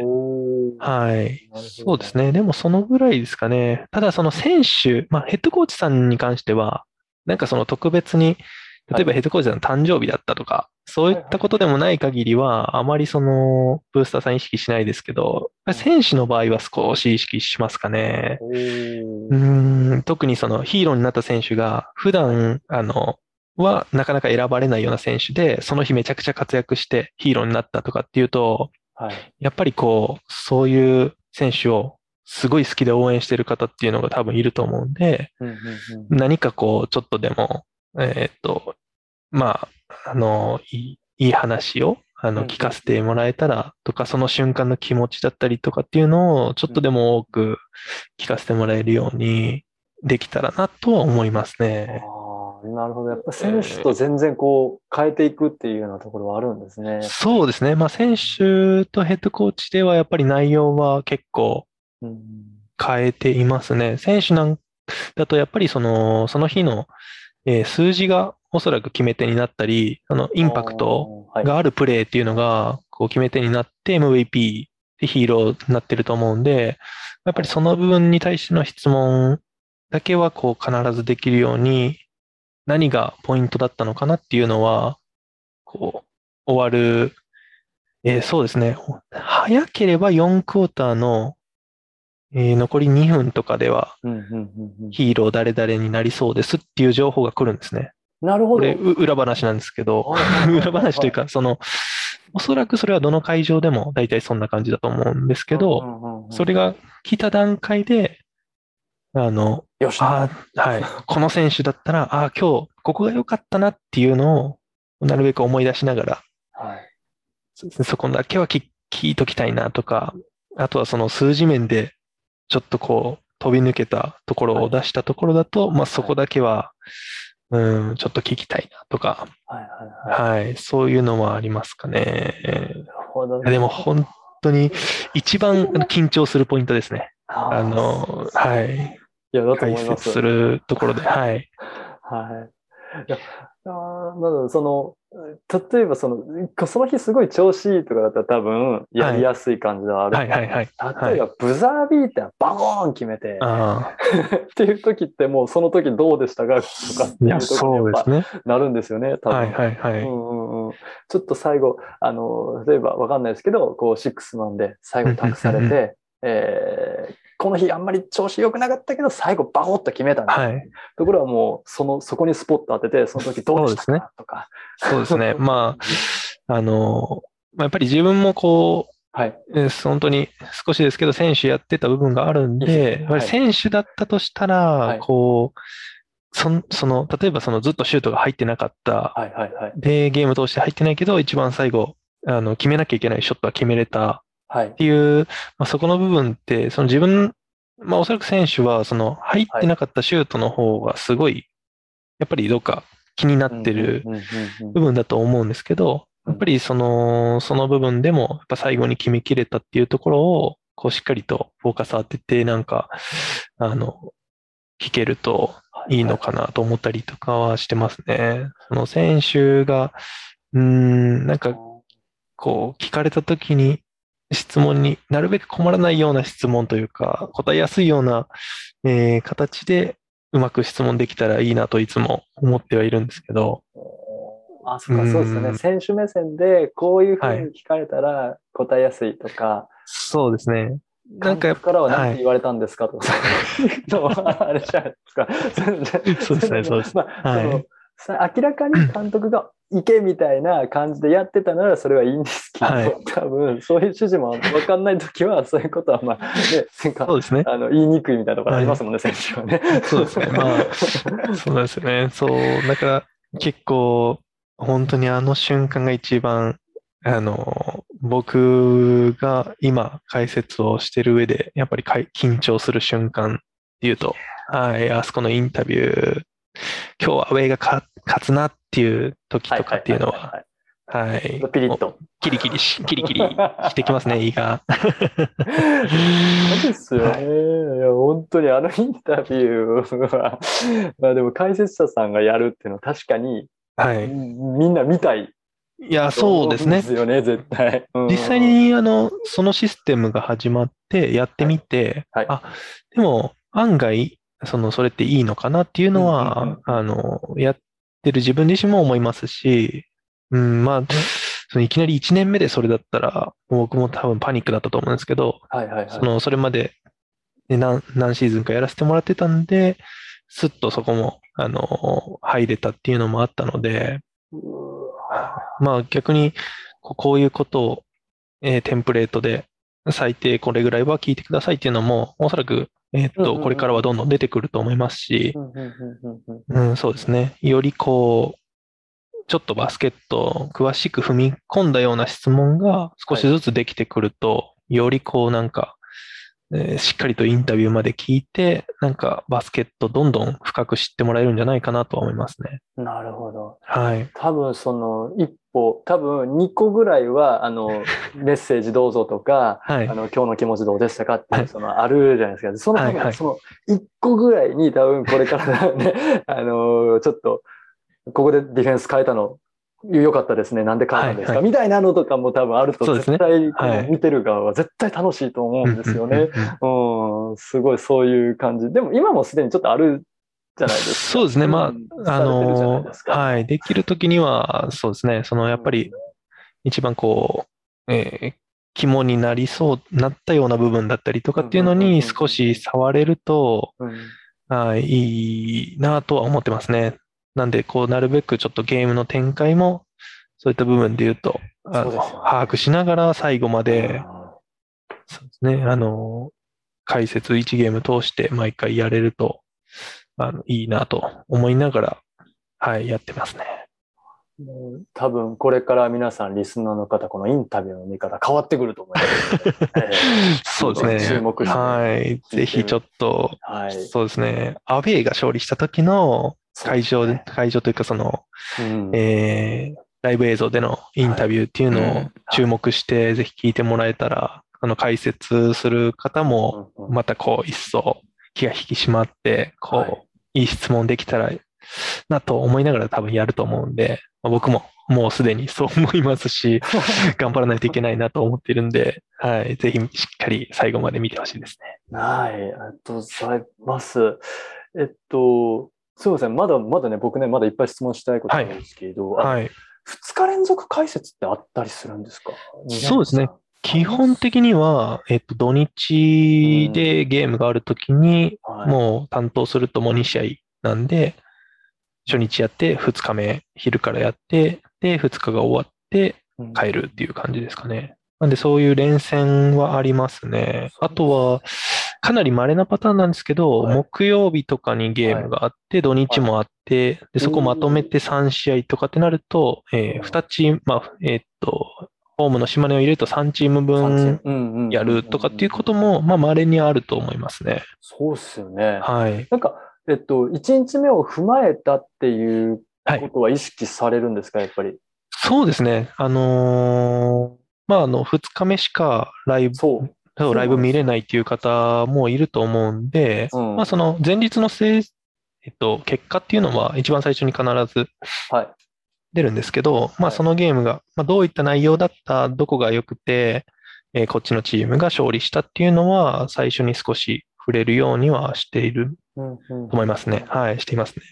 C: はい。そうですね。でもそのぐらいですかね。ただその選手、まあヘッドコーチさんに関しては、なんかその特別に、例えばヘッドコーチの誕生日だったとか、そういったことでもない限りは、あまりその、ブースターさん意識しないですけど、選手の場合は少し意識しますかね。うん。特にそのヒーローになった選手が、普段、あの、はなかなか選ばれないような選手で、その日めちゃくちゃ活躍してヒーローになったとかっていうと、はい、やっぱりこう、そういう選手をすごい好きで応援してる方っていうのが多分いると思うんで、何かこう、ちょっとでも、えー、っと、まあ、あの、いい、話を、あの、聞かせてもらえたらとか、その瞬間の気持ちだったりとかっていうのを、ちょっとでも多く聞かせてもらえるようにできたらなとは思いますね。
B: なるほど。やっぱ選手と全然こう変えていくっていうようなところはあるんですね。
C: そうですね。まあ選手とヘッドコーチではやっぱり内容は結構変えていますね。選手なんだとやっぱりその、その日の、えー、数字がおそらく決め手になったり、あの、インパクトがあるプレーっていうのが、こう決め手になって MVP でヒーローになってると思うんで、やっぱりその部分に対しての質問だけはこう必ずできるように、何がポイントだったのかなっていうのは、こう、終わる、えー、そうですね。早ければ4クォーターの、えー、残り2分とかでは、ヒーロー誰々になりそうですっていう情報が来るんですね。
B: なるほど。こ
C: れ、裏話なんですけど、裏話というか、その、おそらくそれはどの会場でも大体そんな感じだと思うんですけど、それが来た段階で、あの、
B: よし
C: あはい。この選手だったら、ああ、今日、ここが良かったなっていうのを、なるべく思い出しながら、はい、そこだけは聞聞いときたいなとか、あとはその数字面で、ちょっとこう、飛び抜けたところを出したところだと、はい、まあそこだけは、うん、ちょっと聞きたいなとか、はいはいはい、はい、そういうのはありますかね。でも本当に一番緊張するポイントですね。あの、はい。
B: いや、だと思います。解
C: 説するところで、はい。
B: はい。いや、あなのその、例えばその、その日すごい調子いいとかだったら多分やりやすい感じではある、
C: はい、はいはい。
B: はい。例えばブザービーターバコーン決めて、っていう時ってもうその時どうでしたかとかっていうところになるんですよね、多分。はいはいはい。うんうんうん、ちょっと最後、あの、例えばわかんないですけど、こうシックスマンで最後託されて、えー、この日あんまり調子良くなかったけど、最後バコッと決めたい、ところはもう、その、そこにスポット当てて、その時どうでしたかとか。
C: そうですね。まあ、あの、やっぱり自分もこう、はい。本当に少しですけど、選手やってた部分があるんで、選手だったとしたら、はい、こう、そその、例えばそのずっとシュートが入ってなかった、はいはいはい。で、ゲーム通して入ってないけど、一番最後、あの、決めなきゃいけないショットは決めれたっていう、はい、まあ、そこの部分って、その自分、まあおそらく選手は、その入ってなかったシュートの方がすごい、やっぱりどっか気になってる部分だと思うんですけど、やっぱりその、その部分でも、やっぱ最後に決めきれたっていうところを、こうしっかりとフォーカス当てて、なんか、あの、聞けるといいのかなと思ったりとかはしてますね。その選手が、うん、なんか、こう、聞かれたときに、質問になるべく困らないような質問というか、答えやすいような、えー、形でうまく質問できたらいいなといつも思ってはいるんですけど。
B: あ、そうか、そうですね。選手目線でこういうふうに聞かれたら答えやすいとか。はい、
C: そうですね。
B: なんかやっぱからは何て言われたんですかとか、はい、あれじゃないですか。
C: そうですね、そうです。まあ、はい、
B: 明らかに監督が行けみたいな感じでやってたならそれはいいんですけど、はい、多分そういう指示も分かんない時はそういうことはまあ、ね、
C: そうですね。
B: あの言いにくいみたいなところありますもんね、はい、選手はね。
C: そうですね。まあ、そうですね。そう、だから結構本当にあの瞬間が一番あの、僕が今解説をしてる上で、やっぱり緊張する瞬間っていうと、はい、あそこのインタビュー、今日はアウェイが勝つなっていう時とかっていうのは、はい。
B: ピリッと。
C: キリキリし、キリキリしてきますね、胃が。
B: そうですよね。いや、本当にあのインタビューは、まあでも解説者さんがやるっていうのは確かに、はい。みんな見たい。
C: いや、そうですね。
B: ですよね、絶対。
C: 実際に、あの、そのシステムが始まってやってみて、はい、あ、でも案外、その、それっていいのかなっていうのは、あの、やってる自分自身も思いますし、うん、まあ、そのいきなり1年目でそれだったら、僕も多分パニックだったと思うんですけど、はいはいはい、その、それまで、ね、何、何シーズンかやらせてもらってたんで、すっとそこも、あの、入れたっていうのもあったので、まあ逆に、こういうことを、えー、テンプレートで最低これぐらいは聞いてくださいっていうのも、おそらくえっと、これからはどんどん出てくると思いますし、うん、そうですね。よりこう、ちょっとバスケット詳しく踏み込んだような質問が少しずつできてくると、よりこうなんか、えー、しっかりとインタビューまで聞いて、なんかバスケットどんどん深く知ってもらえるんじゃないかなと思いますね。
B: なるほど。
C: はい。
B: 多分その一歩、多分2個ぐらいは、あの、メッセージどうぞとか、はい、あの、今日の気持ちどうでしたかっていう、その、あるじゃないですか。その多分、その1個ぐらいに多分これからね、あの、ちょっと、ここでディフェンス変えたの良かったですね。なんでんですか、はいはい、みたいなのとかも多分あると、絶対、見てる側は絶対楽しいと思うんですよね。うん、すごいそういう感じ。でも今もすでにちょっとあるじゃないですか。
C: そうですね。まあ、あの、はい。できるときには、そうですね。その、やっぱり、一番こう、えー、肝になりそう、なったような部分だったりとかっていうのに少し触れると、はい、いいなとは思ってますね。なんで、こう、なるべくちょっとゲームの展開も、そういった部分で言うと、あの、把握しながら最後まで、そうですね、あの、解説1ゲーム通して毎回やれると、あの、いいなと思いながら、はい、やってますね。
B: 多分これから皆さんリスナーの方、このインタビューの見方変わってくると思います、
C: えー、そうですね。注目して。はい。ぜひちょっと、はい、そうですね。アウェイが勝利した時の会場で、ね、会場というかその、うん、えー、ライブ映像でのインタビューっていうのを注目して、ぜひ聞いてもらえたら、あの、解説する方も、またこう、一層気が引き締まって、こう、はい、いい質問できたらなと思いながら多分やると思うんで、まあ、僕ももうすでに そう思いますし、頑張らないといけないなと思っているんで、はい、ぜひしっかり最後まで見てほしいですね。
B: はい、ありがとうございます。えっと、そうですね。まだまだね、僕ね、まだいっぱい質問したいことあるんですけど、はい。2日連続解説ってあったりするんですか？
C: そうですね。基本的には、えっと、土日でゲームがあるときに、もう担当するともう2試合なんで、初日やって、2日目、昼からやって、で、2日が終わって帰るっていう感じですかね。なんでそういう連戦はありますね。あとは、かなり稀なパターンなんですけど、はい、木曜日とかにゲームがあって、土日もあって、で、そこまとめて3試合とかってなると、えー、2チーム、まあ、えー、っと、ホームの島根を入れると3チーム分やるとかっていうことも、まあ、稀にあると思いますね。
B: そうっすよね。
C: はい。
B: なんか、えっと、1日目を踏まえたっていうことは意識されるんですか、はい、やっぱり。
C: そうですね。あのー、まあ、あの、2日目しかライブ、ライブ見れないっていう方もいると思うんで、うん、まあその前日のせい、えっと、結果っていうのは一番最初に必ず出るんですけど、はい、まあそのゲームが、まあ、どういった内容だった、どこが良くて、えー、こっちのチームが勝利したっていうのは最初に少し触れるようにはしていると思いますね。はい、していますね。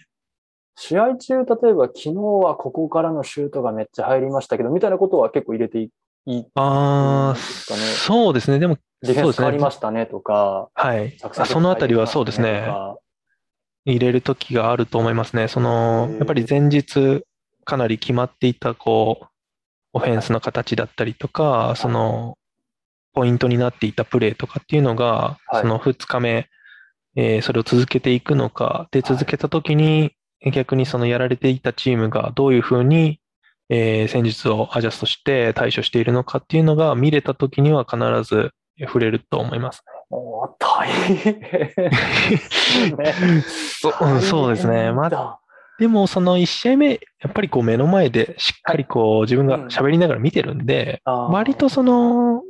B: 試合中、例えば昨日はここからのシュートがめっちゃ入りましたけど、みたいなことは結構入れていいい
C: ああ、そうですね。でも、
B: ディフェンス変わりましたねとか、
C: はい。そのあたりはそうですね。入れるときがあると思いますね。その、やっぱり前日かなり決まっていた、こう、オフェンスの形だったりとか、その、ポイントになっていたプレーとかっていうのが、その2日目、えー、それを続けていくのか、で、続けたときに、逆にそのやられていたチームがどういうふうにえー、戦術をアジャストして対処しているのかっていうのが見れたときには必ず触れると思いますね。
B: お大変
C: そそうですね。まあ、でもその1試合目、やっぱりこう目の前でしっかりこう自分が喋りながら見てるんで、うん、割とその、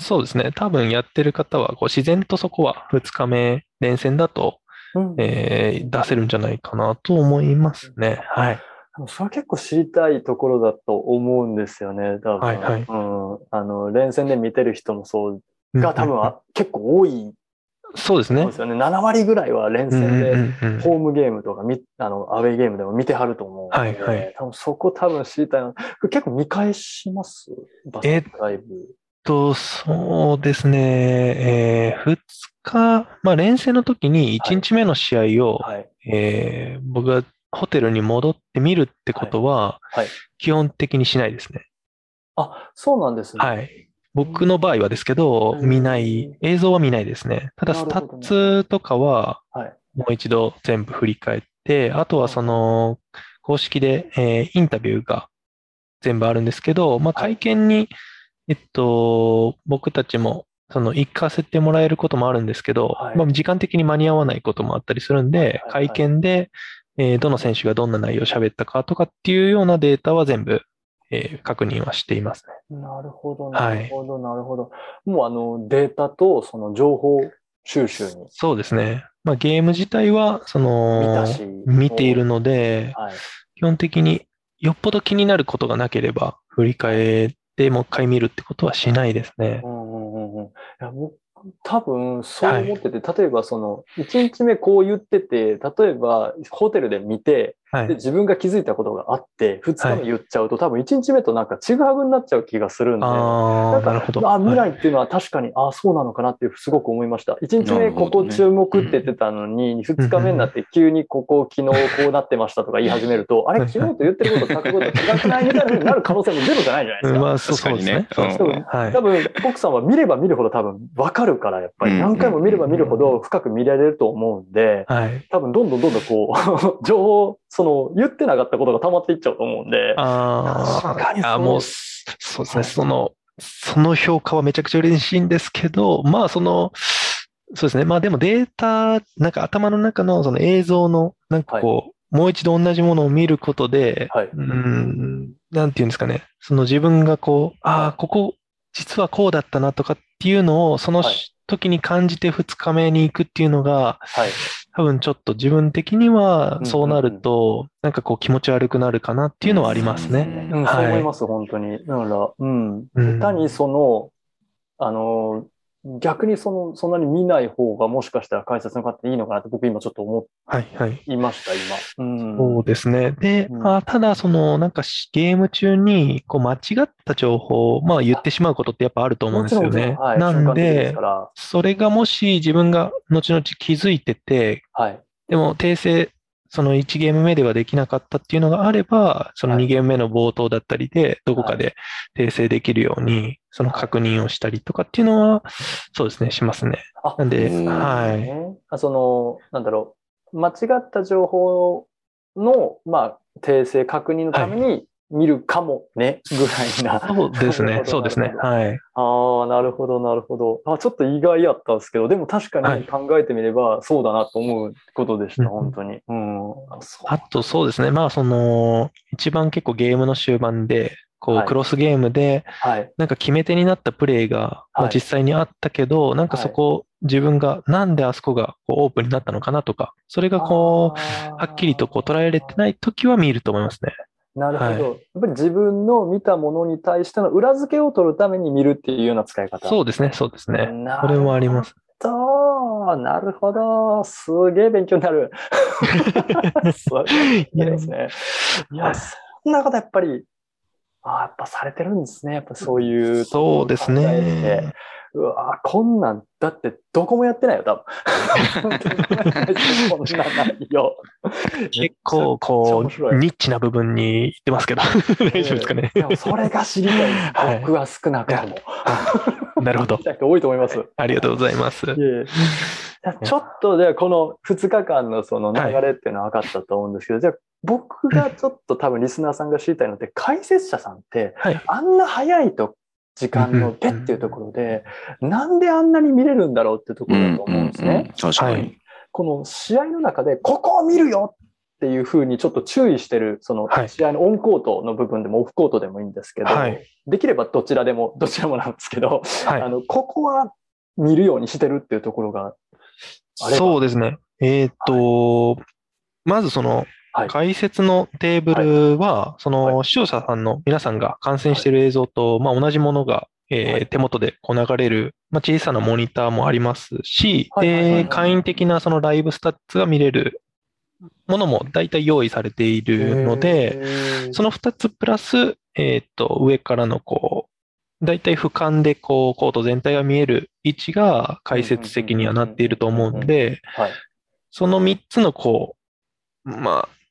C: そうですね。多分やってる方はこう自然とそこは2日目連戦だと、うん、えー、出せるんじゃないかなと思いますね。はい。
B: それは結構知りたいところだと思うんですよね。多分、はいはい、うん。あの、連戦で見てる人もそうが多分、うん、結構多い。
C: そうですね。そう
B: ですよね。7割ぐらいは連戦で、ホームゲームとか、あの、アウェイゲームでも見てはると思うので、はいはい、多分そこ多分知りたいな。結構見返します？バスケライブ。えっ
C: と、そうですね。えー、2日、まあ連戦の時に1日目の試合を、はいはい、えー、僕がホテルに戻ってみるってことは、はい。基本的にしないですね。
B: あ、そうなんです
C: ね。はい。僕の場合はですけど、見ない、映像は見ないですね。ただ、スタッツとかは、もう一度全部振り返って、あとはその、公式で、えー、インタビューが全部あるんですけど、まあ、会見に、えっと、僕たちもその行かせてもらえることもあるんですけど、はい、まあ、時間的に間に合わないこともあったりするんで、会見で、えー、どの選手がどんな内容を喋ったかとかっていうようなデータは全部、えー、確認はしています
B: ね。なるほど、なるほど、なるほど。もうあのデータとその情報収集に。
C: そうですね。まあ、ゲーム自体は、その、見ているので、はい、基本的によっぽど気になることがなければ、振り返ってもう一回見るってことはしないですね。うんうんうん、い
B: や多分そう思ってて、はい、例えばその1日目こう言ってて、例えばホテルで見て、はい、で自分が気づいたことがあって、2日目言っちゃうと、はい、多分1日目となんかちぐはぐになっちゃう気がするんで、
C: あなるほど。
B: あ未来っていうのは確かに、ああ、そうなのかなっていうすごく思いました。1日目ここ注目って言ってたのに、ね、2日目になって急にここ昨日こうなってましたとか言い始めると、あれ？昨日と言ってること書くこと違くないみたいなふうになる可能性もゼロじゃないじゃないですか。
C: まあそうですね。多分、
B: 多分、コクさんは見れば見るほど多分分かるから、やっぱり。何回も見れば見るほど深く見られると思うんで、多分どんどんどんどんこう、情報その、言ってなかったことが溜まっていっちゃうと思うんで。
C: ああ、いや、もう、そうですね、その、その評価はめちゃくちゃ嬉しいんですけど、まあ、その、そうですね。まあでもデータ、なんか頭の中のその映像の、なんかこう、はい、もう一度同じものを見ることで、はい、うん、なんていうんですかね。その自分がこう、ああ、ここ、実はこうだったなとかっていうのを、その時に感じて二日目に行くっていうのが、はい、多分ちょっと自分的にはそうなると、なんかこう気持ち悪くなるかなっていうのはありますね。
B: うん、そう思います、本当に。だから、うん。下手にその、あの、逆にその、そんなに見ない方がもしかしたら解説の方っていいのかなって僕今ちょっと思いました、はいはい、
C: 今。うん、そうですね。で、うん、あただその、なんかゲーム中にこう間違った情報を、まあ言ってしまうことってやっぱあると思うんですよね。はい、なんで、それがもし自分が後々気づいてて、はい、でも訂正その1ゲーム目ではできなかったっていうのがあれば、その2ゲーム目の冒頭だったりで、どこかで訂正できるように、その確認をしたりとかっていうのは、そうですね、しますね。なんで、は
B: い。その、なんだろう、間違った情報の、まあ、訂正確認のために、見るかもね、ぐらいな。
C: そうですね。そうですね。はい。
B: ああ、なるほど、なるほど。あちょっと意外やったんですけど、でも確かに考えてみれば、そうだなと思うことでした、はい、本当に。うん。
C: あと、そうですね。まあ、その、一番結構ゲームの終盤で、こう、クロスゲームで、なんか決め手になったプレイが、まあ、実際にあったけど、なんかそこ、自分がなんであそこがこうオープンになったのかなとか、それがこう、はっきりとこう捉えられてない時は見ると思いますね。
B: なるほど、はい、やっぱり自分の見たものに対しての裏付けを取るために見るっていうような使い方。
C: そうですね、そうですね。これもあります。
B: と、なるほど。すげえ勉強になる。そうですね。いや、そんなことやっぱり、あやっぱされてるんですね。やっぱそういう。
C: そうですね。
B: うわこんなん、だってどこもやってないよ、多分。こんな内容。
C: 結構、こう、ニッチな部分に行ってますけど、大丈夫ですかね。
B: それが知りたい、僕は少なくとも。
C: なるほど。
B: 多いと思います。
C: ありがとうございます。
B: ちょっと、じゃあ、この2日間のその流れっていうのは分かったと思うんですけど、じゃあ、僕がちょっと多分リスナーさんが知りたいのって、解説者さんって、あんな早いと時間の手っていうところで、なんであんなに見れるんだろうっていうところだと思うんですね。
A: 確かに。
B: この試合の中で、ここを見るよっていうふうにちょっと注意してる、その試合のオンコートの部分でもオフコートでもいいんですけど、はい、できればどちらでも、どちらもなんですけど、はい、あの、ここは見るようにしてるっていうところが
C: そうですね。えっ、ー、と、はい、まずその、解説のテーブルは、その視聴者さんの皆さんが観戦している映像と、まあ、同じものが、え手元でこう流れる、まあ、小さなモニターもありますし、で、簡易的なそのライブスタッツが見れるものも大体用意されているので、その2つプラス、えっ、と、上からのこう、大体俯瞰でこう、コート全体が見える位置が解説席にはなっていると思うので、その3つのこう、まあ、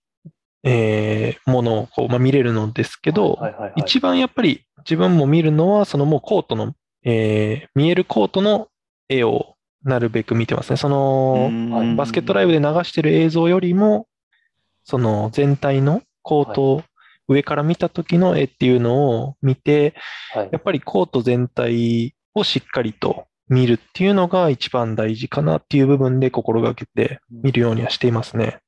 C: えー、ものをこう、まあ、見れるのですけど、一番やっぱり自分も見るのは、そのもうコートの、えー、見えるコートの絵をなるべく見てますね。その、バスケットライブで流してる映像よりも、その全体のコートを上から見た時の絵っていうのを見て、やっぱりコート全体をしっかりと見るっていうのが一番大事かなっていう部分で心がけて見るようにはしていますね。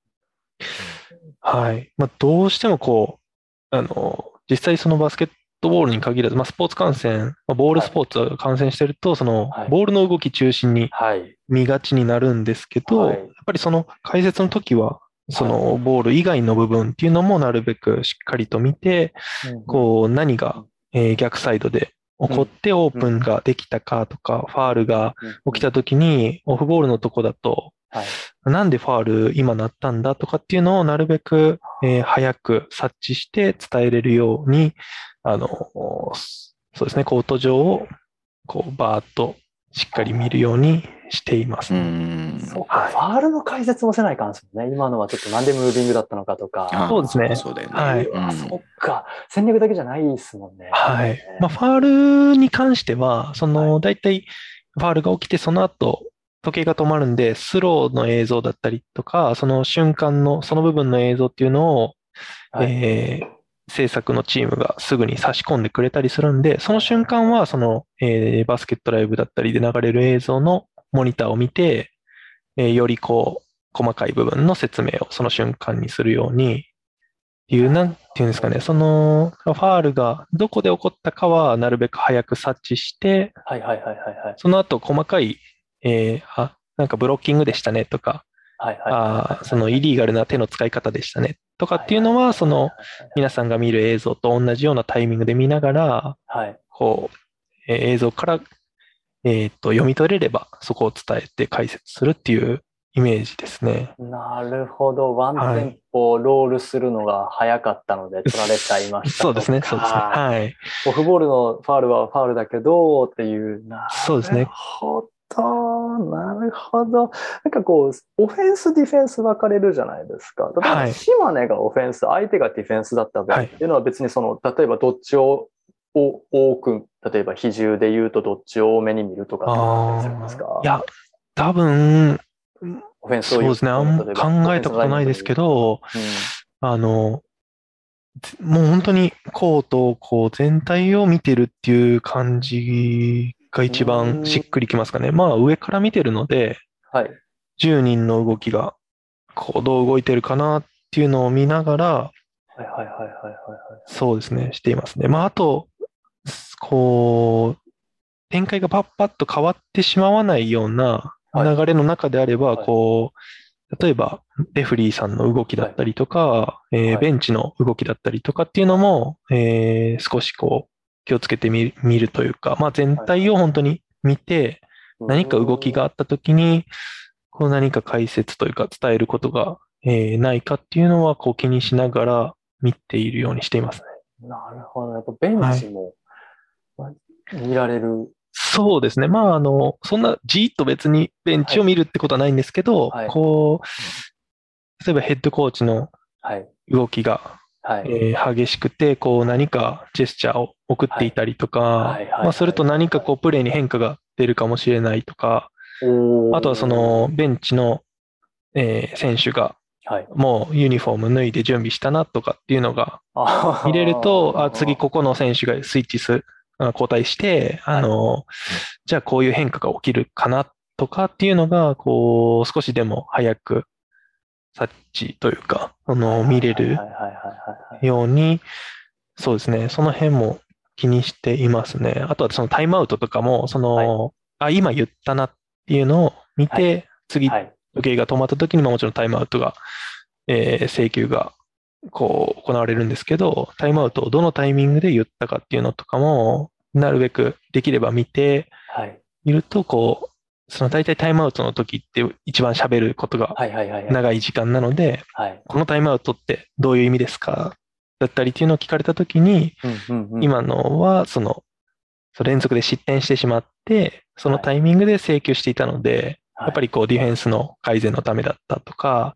C: はい。まあ、どうしてもこう、あの、実際そのバスケットボールに限らず、まあ、スポーツ観戦、まあ、ボールスポーツを観戦してると、その、ボールの動き中心に見がちになるんですけど、やっぱりその解説の時は、そのボール以外の部分っていうのもなるべくしっかりと見て、こう何が逆サイドで起こってオープンができたかとか、ファールが起きた時にオフボールのとこだと、なんでファール今なったんだとかっていうのをなるべく早く察知して伝えれるように、あの、そうですね、コート上をこうバーッとしっかり見るようにしています。う
B: んそうか、はい、ファールの解説もせないかんですもんね。今のはちょっとなんでムービングだったのかとか。
C: そうですね。
A: そうだよね。
C: はい。
B: あ、そっか。戦略だけじゃないですもんね。
C: はい。まあ、ファールに関しては、その、大体、ファールが起きて、その後、時計が止まるんで、スローの映像だったりとか、その瞬間の、その部分の映像っていうのを、はい、えー、制作のチームがすぐに差し込んでくれたりするんで、その瞬間は、その、えー、バスケットライブだったりで流れる映像のモニターを見て、えー、よりこう、細かい部分の説明をその瞬間にするように、いう、なんていうんですかね、その、ファールがどこで起こったかはなるべく早く察知して、
B: はいはいはいはい、はい。
C: その後細かい、えー、あ、なんかブロッキングでしたねとか、
B: はいはい、あ
C: そのイリーガルな手の使い方でしたねとかっていうのは、その皆さんが見る映像と同じようなタイミングで見ながら、
B: はい、
C: こう、えー、映像からえっ、と、読み取れればそこを伝えて解説するっていうイメージですね。
B: なるほど。ワンテンポロールするのが早かったので取られちゃいました、
C: そうですね、そうですね。はい。
B: オフボールのファールはファールだけどっていう。
C: そうですね。な
B: るほど。なるほど。なんかこう、オフェンス、ディフェンス分かれるじゃないですか。例えば、島根がオフェンス、相手がディフェンスだった場合っていうのは別にその、例えばどっちを多く、例えば比重で言うとどっちを多めに見るとか
C: いや、多分、オフェンスそうですね。あん考えたことないですけど、うん、あの、もう本当にコートをこう全体を見てるっていう感じが一番しっくりきますかね。まあ上から見てるので、
B: はい、
C: 10人の動きがこうどう動いてるかなっていうのを見ながら、
B: はいはいはいはいはい、はい。
C: そうですね、していますね。まああと、こう、展開がパッパッと変わってしまわないような流れの中であれば、こう、例えば、レフリーさんの動きだったりとか、えベンチの動きだったりとかっていうのも、え少しこう、気をつけてみるというか、まあ全体を本当に見て、何か動きがあったときに、こう何か解説というか伝えることが、えないかっていうのはこう気にしながら見ているようにしています
B: ね。なるほど。やっぱベンチも見られる。
C: そうですね。まあ、あの、そんなじーっと別にベンチを見るってことはないんですけど、はい、こう、例えばヘッドコーチの動きが、はい。えー、激しくて、こう何かジェスチャーを送っていたりとか、まあ、すると何かこうプレーに変化が出るかもしれないとか、あとはそのベンチの、えー、選手がもうユニフォーム脱いで準備したなとかっていうのが見れると、あ次ここの選手がスイッチす交代して、あの、じゃあこういう変化が起きるかなとかっていうのが、こう、少しでも早く察知というか、あの、見れるように、そうですね、その辺も気にしていますね。あとはそのタイムアウトとかも、その、あ、今言ったなっていうのを見て、次、時計が止まった時にももちろんタイムアウトが、えー、請求がこう行われるんですけど、タイムアウトをどのタイミングで言ったかっていうのとかも、なるべくできれば見ていると、こう、その大体タイムアウトの時って一番喋ることが長い時間なので、このタイムアウトってどういう意味ですか？だったりっていうのを聞かれた時に、今のはその連続で失点してしまって、そのタイミングで請求していたので、やっぱりこうディフェンスの改善のためだったとか、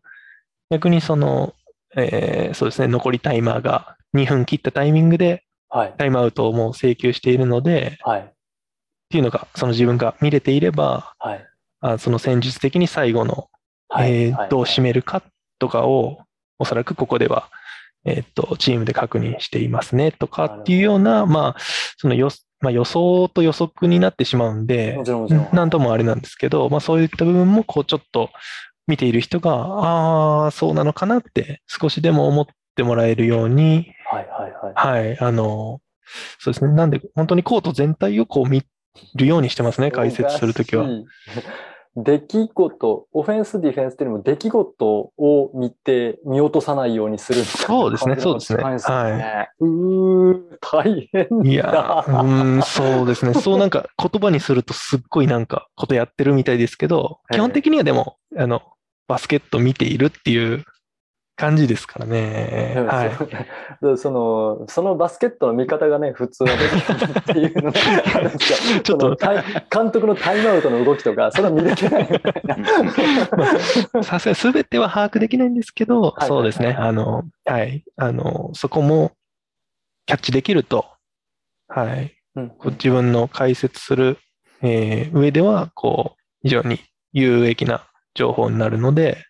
C: 逆にそのえー、そうですね、残りタイマーが2分切ったタイミングで、タイムアウトをもう請求しているので、
B: はい、
C: っていうのが、その自分が見れていれば、
B: はい、
C: あその戦術的に最後の、えー、どう締めるかとかを、おそらくここでは、えっ、と、チームで確認していますねとかっていうような、まあ、そのよ、まあ予想と予測になってしまうんで、もちろんもちろん。なんともあれなんですけど、まあそういった部分も、こうちょっと見ている人が、ああ、そうなのかなって少しでも思ってもらえるように、
B: はいはいはい。
C: はい、あの、そうですね。なんで、本当にコート全体をこう見るようにしてますね、解説するときは。
B: 出来事、オフェンス、ディフェンスっていうよりも出来事を見て、見落とさないようにする
C: そうですね、そうですね。
B: はい。うー、大変
C: いや、うん、そうですね。そうなんか言葉にするとすっごいなんかことやってるみたいですけど、基本的にはでも、あの、バスケット見ているっていう感じですからね。はい。
B: その、そのバスケットの見方がね、普通はできるっていうのがあるんですよ。ちょっと、監督のタイムアウトの動きとか、それは見れてないみたい
C: な。さすがに全ては把握できないんですけど、そうですね。あの、はい。あの、そこもキャッチできると、はい。うん、自分の解説する、えー、上では、こう、非常に有益な情報になるので、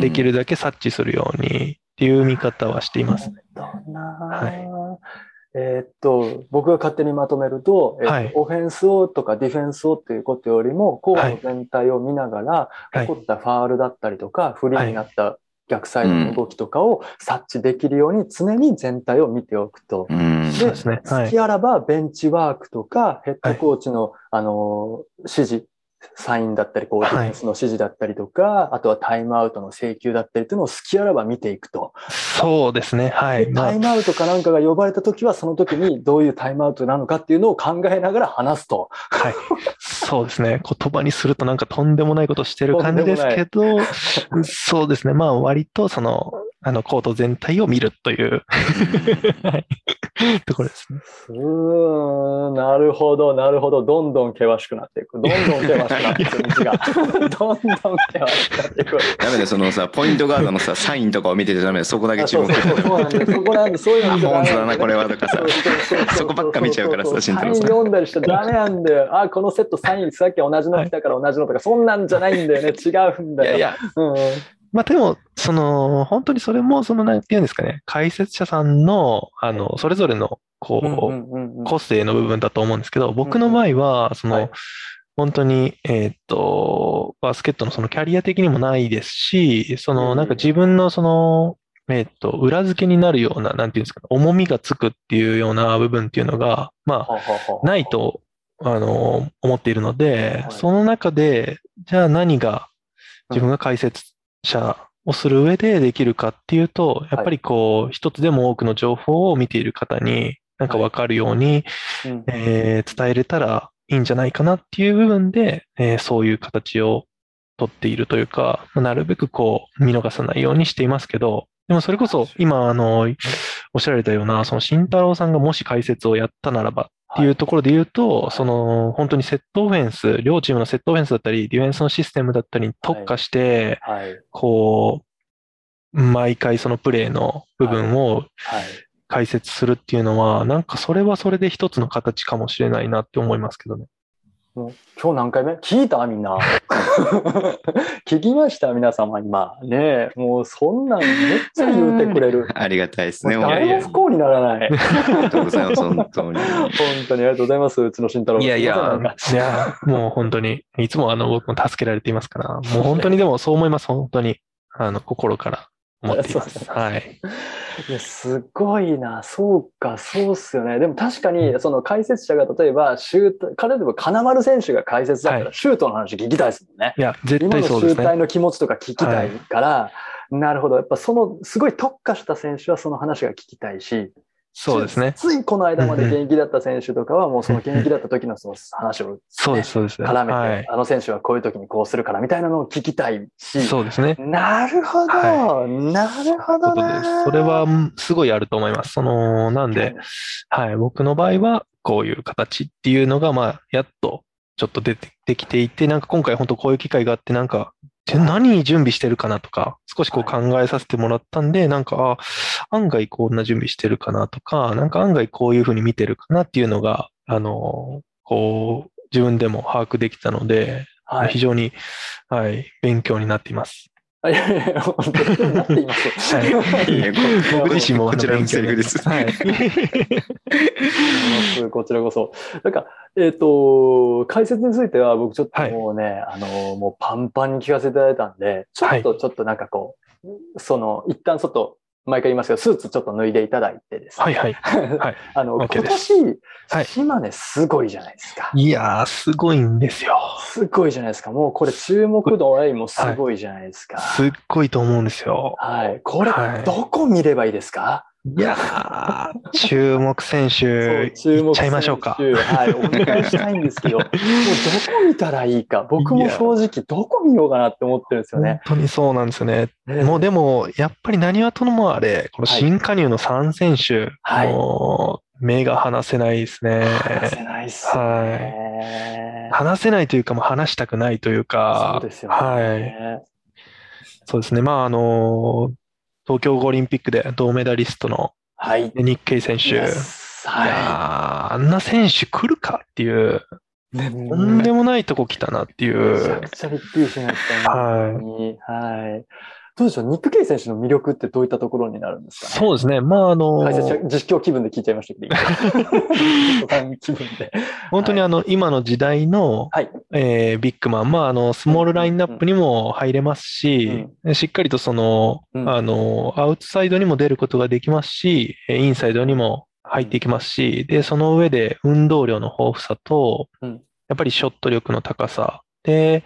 C: できるだけ察知するようにっていう見方はしていますね。
B: はい、えー、っと、僕が勝手にまとめると、えーはい、オフェンスをとかディフェンスをっていうことよりも、コート全体を見ながら、起こったファールだったりとか、フリーになった逆サイドの動きとかを察知できるように常に全体を見ておくと。
C: うん、で、
B: ね。はい、好きあらばベンチワークとかヘッドコーチの、はい、あの指示サインだったり、こう、ディフェンスの指示だったりとか、はい、あとはタイムアウトの請求だったりというのを好きあらば見ていくと。
C: そうですね。はい。
B: タイムアウトかなんかが呼ばれたときは、その時にどういうタイムアウトなのかっていうのを考えながら話すと。
C: はい。そうですね。言葉にするとなんかとんでもないことしてる感じですけど、そうですね。まあ割とその、あの、コート全体を見るというところですね。
B: うん、なるほど、なるほど。どんどん険しくなっていく。どんどん険しくなっていく道が。どんどん険しくなっていく。
A: ダメだそのさ、ポイントガードのさ、サインとかを見ててダメだそこだけ注目
B: してそうなんで、そこなんで、そういうの見
A: て本当だな、これはとかさ。そこばっか見ちゃうからさ、
B: 慎太郎さん。読んだりしてダメなんだよ。あ、このセットサイン、さっき同じの来たから同じのとか、そんなんじゃないんだよね。違うんだよ。いやいや。うん
C: まあでも、その、本当にそれも、その、なんていうんですかね、解説者さんの、あの、それぞれの、こう、個性の部分だと思うんですけど、僕の場合は、その、本当に、えっと、バスケットのそのキャリア的にもないですし、その、なんか自分のその、えっと、裏付けになるような、なんていうんですか、重みがつくっていうような部分っていうのが、まあ、ないと、あの、思っているので、その中で、じゃあ何が自分が解説者をする上でできるかっていうと、やっぱりこう、一つでも多くの情報を見ている方に、なんかわかるように、えー、伝えれたらいいんじゃないかなっていう部分で、えー、そういう形をとっているというか、なるべくこう、見逃さないようにしていますけど、でもそれこそ今、あの、おっしゃられたような、その慎太郎さんがもし解説をやったならばっていうところで言うと、はい、その、本当にセットオフェンス、両チームのセットオフェンスだったり、ディフェンスのシステムだったりに特化して、はい。はい、こう、毎回そのプレーの部分を解説するっていうのは、なんかそれはそれで一つの形かもしれないなって思いますけどね。
B: もう今日何回目？聞いた？みんな。聞きました？皆様今。ねもうそんなんめっちゃ言うてくれる。
A: ありがたいですね。
B: 誰も不幸にならない。あり
A: がとうございます、本当に。本
B: 当にありがとうございます、うちの慎太郎。
C: いやいや、いや、もう本当に、いつもあの僕も助けられていますから、もう本当にでもそう思います、本当に。あの、心から。思っています。はい。
B: いや、すごいな。そうか、そうっすよね。でも確かに、その解説者が例えば、シュート、彼でも金丸選手が解説だったら、シュートの話聞きたいですもんね。
C: いや、絶対そうですね。
B: 今の集体の気持ちとか聞きたいから、はい、なるほど。やっぱその、すごい特化した選手はその話が聞きたいし、
C: そうですね。
B: ついこの間まで現役だった選手とかは、もうその現役だった時のその話を、ね、
C: そうです、そうです。
B: 絡めて、はい、あの選手はこういう時にこうするからみたいなのを聞きたいし。
C: そうですね。
B: なるほど、はい、なるほど
C: それはすごいあると思います。その、なんで、はい、僕の場合はこういう形っていうのが、まあ、やっとちょっと出てきていて、なんか今回本当こういう機会があって、なんか何準備してるかなとか、少しこう考えさせてもらったんで、なんか、案外こんな準備してるかなとか、なんか案外こういうふうに見てるかなっていうのが、あの、こう、自分でも把握できたので、はい、非常に、はい、勉強になっています。
B: いやいや、なっています？はい。
C: 僕自身も
A: こちらのセリフです。はい。
B: こちらこそ。なんか、えっ、ー、と、解説については僕ちょっともうね、はい、あの、もうパンパンに聞かせていただいたんで、ちょっと、ちょっとなんかこう、その、一旦ちょっと毎回言いますけど、スーツちょっと脱いでいただいてです
C: ね。はいはい。はい、
B: あの、今年、島根すごいじゃないですか。
C: いやー、すごいんですよ。
B: すごいじゃないですか。もうこれ注目度 A もすごいじゃないですか。
C: すっごいと思うんですよ。
B: はい。これ、どこ見ればいいですか？
C: いやー、注目選手、いっちゃいましょうか。
B: はい、お願いしたいんですけど、もうどこ見たらいいか、僕も正直どこ見ようかなって思ってるんですよね。
C: 本当にそうなんですよね。もうでも、やっぱり何はとのもあれ、この新加入の3選手、はい、もう目が離せないですね。
B: 離せないっすね。はい。
C: 離せないというか、もう離したくないというか、
B: そうですよね。はい。
C: そうですね。まあ、あの東京オリンピックで銅メダリストの日系選手。はい、やあんな選手来るかっていう、ね、とんでもないとこ来たなっていう。めちゃ
B: くちゃびっくりしました、はい。はい。どうでしょう、ニック・ケイ選手の魅力ってどういったところになるんですか、
C: ね、そうですね。まあ、あの
B: ー、実況気分で聞いちゃいましたけど、気分で。
C: 本当にあの、はい、今の時代の、はい、えー、ビッグマン、まあ、あの、スモールラインナップにも入れますし、うん、しっかりとその、うん、あの、アウトサイドにも出ることができますし、インサイドにも入っていきますし、で、その上で運動量の豊富さと、うん、やっぱりショット力の高さ、で、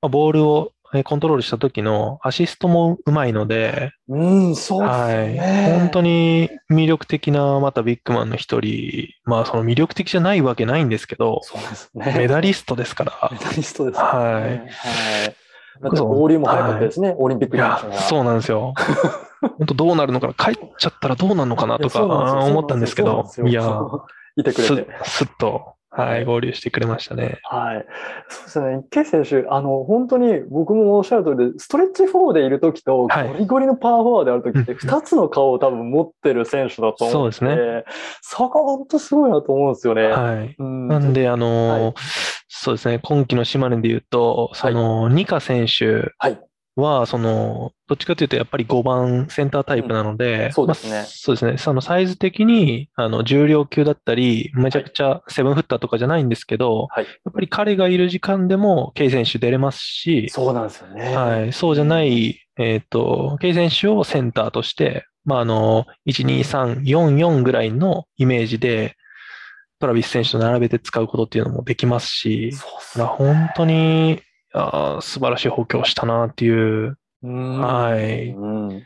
C: ボールをコントロールした時のアシストもうまいので、
B: うん、そうですね、
C: はい。本当に魅力的な、またビッグマンの一人、まあその魅力的じゃないわけないんですけど、
B: そうですね。
C: メダリストですから。
B: メダリストですね。
C: はい。はい。
B: 合流も早かったですね、はい、オリンピックい
C: や、そうなんですよ。本当どうなるのかな、帰っちゃったらどうなるのかなとか思ったんですけど、いや、
B: いてくれて。
C: すっとはい、合流してくれましたね。
B: はい。そうですね。池選手、あの、本当に僕もおっしゃる通りで、ストレッチ4でいるときと、ゴリゴリのパワーフォワーであるときって、二つの顔を多分持ってる選手だと思うそうですね。そこ本当すごいなと思うんですよね。
C: はい。なんで、あのーはい、そうですね。今季の島根で言うと、その、ニカ選手。はい。は、その、どっちかというと、やっぱり5番センタータイプなので、うん、
B: そうですね、まあ、
C: そうですね。そのサイズ的に、あの、重量級だったり、めちゃくちゃセブンフッターとかじゃないんですけど、はい、やっぱり彼がいる時間でも、ケイ選手出れますし、
B: そうなんですよね。
C: はい。そうじゃない、えっ、ー、と、ケイ選手をセンターとして、まあ、あの、1、2、3、4、4ぐらいのイメージで、トラビス選手と並べて使うことっていうのもできますし、そうね、本当に、あ素晴らしい補強したなっていう、はい。うん。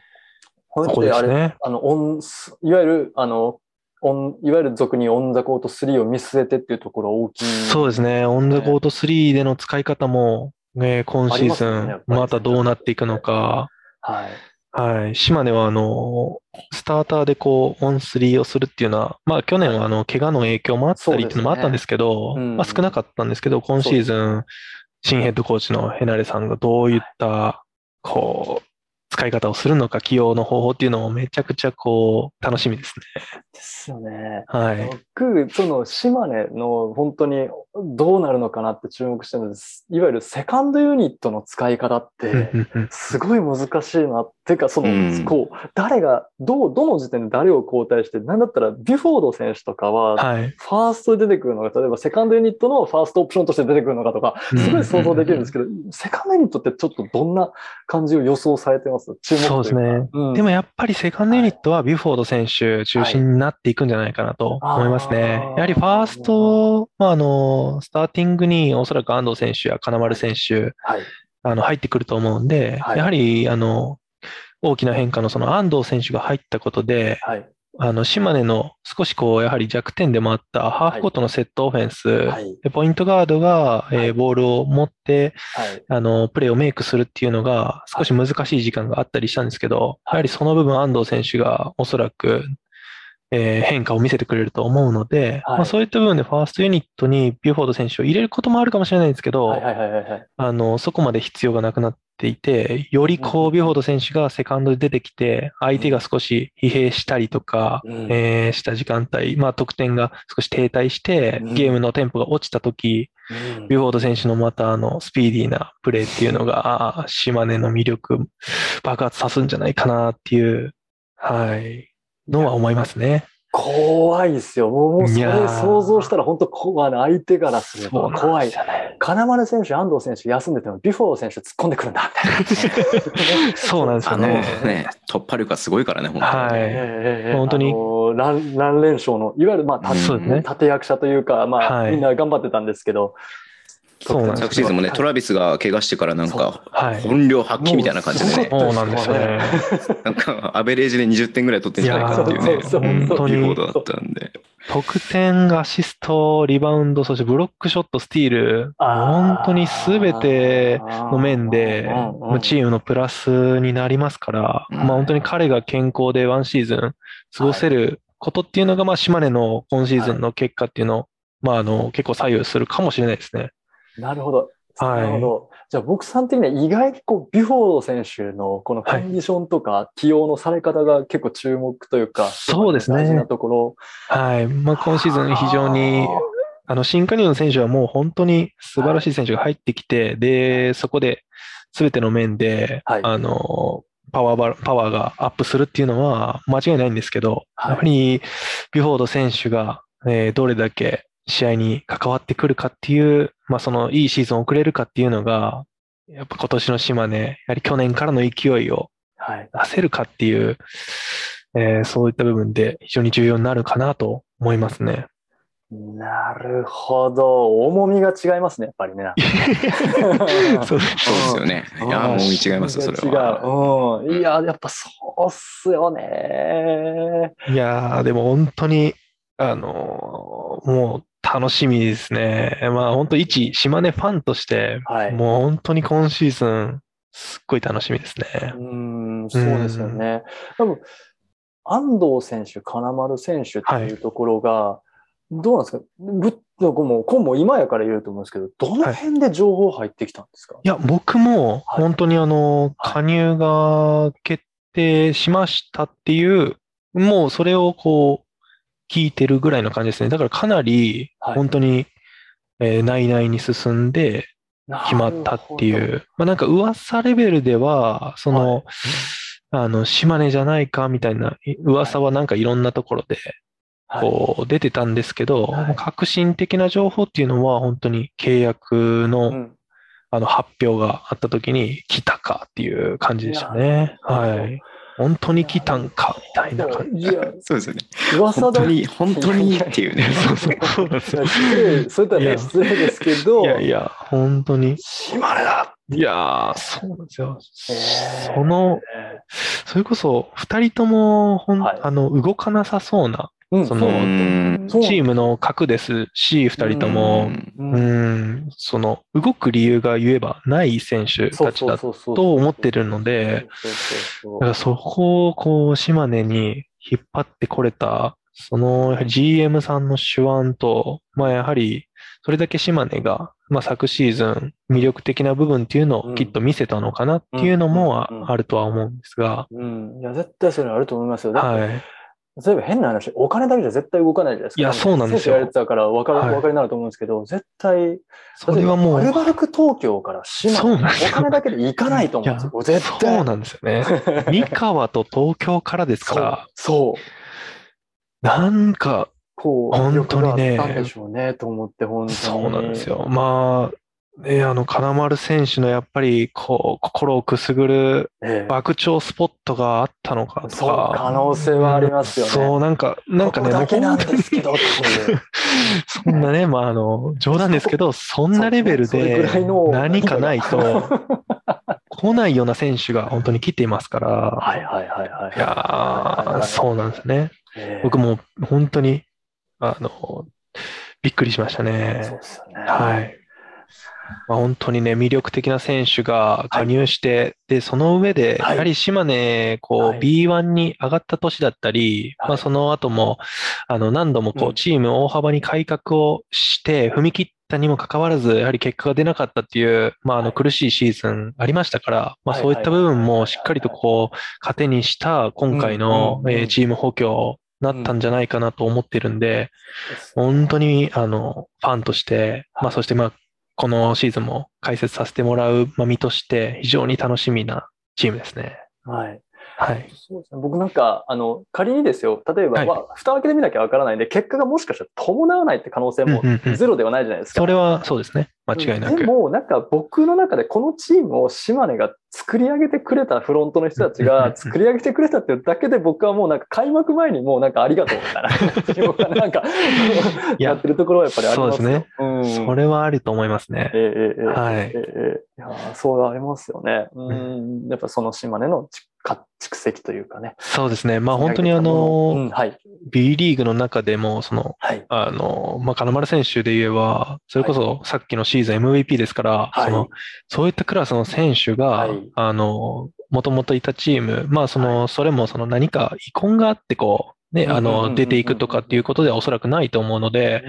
B: これあれ、ね、あの、オン、いわゆる、あの、オン、いわゆる俗にオンザコート3を見据えてっていうところ大きい、ね、
C: そうですね。オンザコート3での使い方も、ね、今シーズン、またどうなっていくのか。
B: はい。
C: はい。島根は、あの、スターターでこう、オン3をするっていうのは、まあ去年はあの、怪我の影響もあったりっていうのもあったんですけど、ねうん、まあ少なかったんですけど、今シーズン、新ヘッドコーチのヘナレさんがどういった、こう、使い方をするのか、起用の方法っていうのもめちゃくちゃこう、楽しみですね。
B: ですよね。
C: はい。
B: 僕、その島根の本当にどうなるのかなって注目してるんです。いわゆるセカンドユニットの使い方って、すごい難しいなっていうか、その、うん、こう、誰が、どう、どの時点で誰を交代して、なんだったらビュフォード選手とかは、ファーストで出てくるのが、例えばセカンドユニットのファーストオプションとして出てくるのかとか、すごい想像できるんですけど、セカンドユニットってちょっとどんな感じを予想されてます？注目
C: そうですね、うん、でもやっぱりセカンドユニットはビュフォード選手中心になっていくんじゃないかなと思いますね。やはりファースト、まあ、あの、スターティングにおそらく安藤選手や金丸選手、はい、あの、入ってくると思うんで、はい、やはり、あの、大きな変化のその安藤選手が入ったことで、はい、あの、島根の少しこう、やはり弱点でもあったハーフコートのセットオフェンス、はい、でポイントガードが、えー、ボールを持って、はい、あの、プレーをメイクするっていうのが少し難しい時間があったりしたんですけど、やはりその部分安藤選手がおそらくえー、変化を見せてくれると思うので、はい、まあ、そういった部分でファーストユニットにビューフォード選手を入れることもあるかもしれないんですけど、あの、そこまで必要がなくなっていて、よりこう、ビュフォード選手がセカンドで出てきて、相手が少し疲弊したりとか、うん、えー、した時間帯、まあ得点が少し停滞して、ゲームのテンポが落ちた時、うん、ビュフォード選手のまたあの、スピーディーなプレーっていうのが、島根の魅力爆発さすんじゃないかなっていう、はい、のは思いますね。
B: 怖いですよ。もうそれ想像したら本当怖い相手からすれば怖い。金丸選手、安藤選手休んでても、ビュフォード選手突っ込んでくるんだ、みた
C: いな。そうなんですよね。
A: ね、突破力がすごいからね、本当に。はい。
C: 本当に。
B: 何何連勝の、いわゆる、まあ、立役者というか、まあ、はい、みんな頑張ってたんですけど、
A: そうなん昨シーズンもね、トラビスが怪我してからなんか、本領発揮みたいな感じでね。
C: そうなんですよね。
A: なんか、アベレージで20点ぐらい取ってんじゃないかっていうね、本当に。リポートだったんで。
C: 得点、アシスト、リバウンド、そしてブロックショット、スティール、本当にすべての面で、チームのプラスになりますから、まあ本当に彼が健康でワンシーズン過ごせることっていうのが、まあ島根の今シーズンの結果っていうのを、まああの、結構左右するかもしれないですね。
B: なるほど。なるほど。じゃあ僕さん的には意外にこうビュフォード選手のこのコンディションとか起用のされ方が結構注目というか、
C: そうですね。
B: 大事なところ。
C: はい。まあ今シーズン非常に、あの新加入の選手はもう本当に素晴らしい選手が入ってきて、はい、で、そこで全ての面で、はい、あの、パワーパワーがアップするっていうのは間違いないんですけど、はい、やはりビュフォード選手が、えー、どれだけ試合に関わってくるかっていう、まあそのいいシーズンを送れるかっていうのが、やっぱ今年の島根、やはり去年からの勢いを出せるかっていう、はい、えー、そういった部分で非常に重要になるかなと思いますね。
B: なるほど。重みが違いますね、やっぱりね。
A: そうですよね。いや、重み違いますよ、それは。
B: 違う。うん。いや、やっぱそうっすよね。
C: いや、でも本当に、あの、もう楽しみですね。まあ本当一島根ファンとして、はい、もう本当に今シーズン、すっごい楽しみですね。
B: うん、そうですよね。多分、安藤選手、金丸選手っていうところが、はい、どうなんですか？ぶもう、今も今やから言うと思うんですけど、どの辺で情報入ってきたんですか、は
C: い、いや、僕も本当にあの、加入が決定しましたっていう、もうそれをこう、聞いてるぐらいの感じですね。だからかなり、本当に、えー、内々に進んで決まったっていう。まあなんか噂レベルでは、その、はい、あの、島根じゃないかみたいな噂はなんかいろんなところで、こう出てたんですけど、はい、革新的な情報っていうのは本当に契約の、あの発表があった時に来たかっていう感じでしたね。はい。本当に来たんかみたいな感じ。
A: そうですよね。噂本当に、本当にっていうね。そうそう。そう
B: それとはね、失礼ですけど。
C: いやいや、本当に。
B: 島根だ
C: いやそうなんですよ。その、それこそ、二人とも、ほん、はい、あの、動かなさそうなその、チームの核ですし、二人とも、うん、その、動く理由が言えばない選手たちだと思ってるので、だからそこをこう、島根に引っ張ってこれた、その GM さんの手腕と、まあやはり、それだけ島根が、まあ昨シーズン魅力的な部分っていうのをきっと見せたのかなっていうのもあるとは思うんですが。
B: うん。いや、絶対それあると思いますよ。はい。例えば変な話、お金だけじゃ絶対動かないじゃないですか。
C: いや、そうなんですよ。
B: やれてたから分かる、はい、分かりになると思うんですけど、絶対、
C: それはもう。ア
B: ルバルク東京から島お金だけで行かないと思うんですよ。絶
C: 対。そうなんですよね。三河と東京からですから。
B: そう。
C: なんか、こう、本当にね。
B: なんでしょうね、と思って、本当に。
C: そうなんですよ。まあ、えあの、金丸選手のやっぱり、こう、心をくすぐる爆鳥スポットがあったのかとか。そう、
B: 可能性はありますよね。
C: そう、なんか、なんかね、
B: だけなんですけど、
C: そんなね、まあ、あの、冗談ですけど、そんなレベルで何かないと、来ないような選手が本当に来ていますから。
B: はいはいはいはい。
C: いやそうなんですね。僕も本当に、あの、びっくりしましたね。
B: そうですよね。
C: はい。まあ、本当にね、魅力的な選手が加入して、はい、で、その上で、やはり島根、こう、B1 に上がった年だったり、はい、まあ、その後も、あの、何度もこう、チーム大幅に改革をして、踏み切ったにもかかわらず、やはり結果が出なかったっていう、まあ、あの苦しいシーズンありましたから、まあ、そういった部分もしっかりとこう、糧にした今回のチーム補強なったんじゃないかなと思ってるんで、本当に、あの、ファンとして、まあ、そしてまあ、このシーズンも解説させてもらう身として非常に楽しみなチームですね。
B: はい。はい。そうですね。僕なんか、あの、仮にですよ、例えば、はい、まあ、蓋開けてみなきゃわからないんで、結果がもしかしたら伴わないって可能性もゼロではないじゃないですか。
C: それはそうですね。間違いなく。
B: でも、なんか僕の中でこのチームを島根が作り上げてくれたフロントの人たちが作り上げてくれたっていうだけで僕はもうなんか開幕前にもうなんかありがとうみたいな、なんかやってるところはやっぱりあります
C: そうですね。うん、それはあると思いますね。
B: ええー、はい。ええー、いやそうありますよね。うん、やっぱその島根の蓄積というかね。
C: そうですね。まあ本当にあの、うんはい、B リーグの中でも、その、はい、あの、まあ金丸選手で言えば、それこそさっきのシーズン MVP ですから、はい、その、そういったクラスの選手が、はい、あの、もともといたチーム、まあその、それもその何か遺恨があってこう、ね、あの、出ていくとかっていうことではおそらくないと思うので、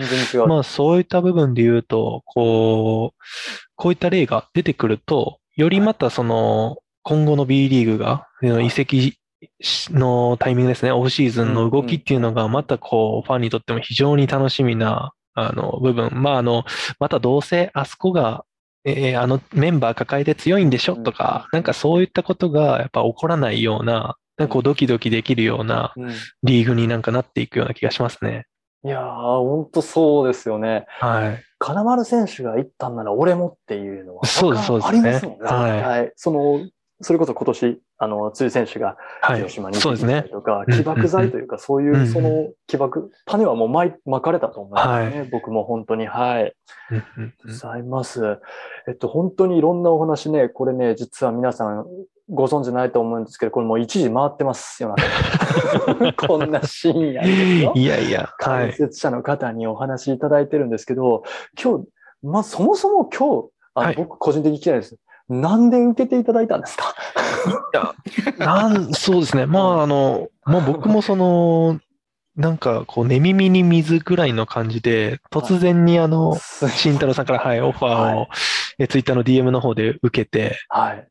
C: まあそういった部分で言うと、こう、こういった例が出てくると、よりまたその、今後の B リーグが、移籍のタイミングですね、オフシーズンの動きっていうのが、またこう、ファンにとっても非常に楽しみな、あの、部分。まあ、あの、またどうせあそこが、えー、あのメンバー抱えて強いんでしょ？とか、なんかそういったことがやっぱ起こらないような、なんかこうドキドキできるようなリーグになんかなっていくような気がしますね。
B: いやー、ほんとそうですよね。
C: はい。
B: 金丸選手が行ったんなら俺もっていうのは。
C: そうです、そうですね。ありますもんね。はい。
B: はい、その、それこそ今年、あの、辻選手が広島に行ったりとか、起爆剤というか、そういうその起爆、種はもう巻まかれたと思いますね。はい、僕も本当に、はい。ございます。えっと、本当にいろんなお話ね、これね、実は皆さんご存知ないと思うんですけど、これもう一時回ってますよ、こんな深夜ですよ。
C: いやいや。
B: 解説者の方にお話しいただいてるんですけど、今日、まあ、そもそも今日、あの、僕個人的に聞きたいです。なんで受けていただいたんですか？
C: いや、なん、そうですね。まあ、あの、まあ僕もその、なんか、こう、寝耳に水ぐらいの感じで、突然にあの、慎太郎さんから、はい、オファーを、え、ツイッターの DM の方で受けて、
B: はい。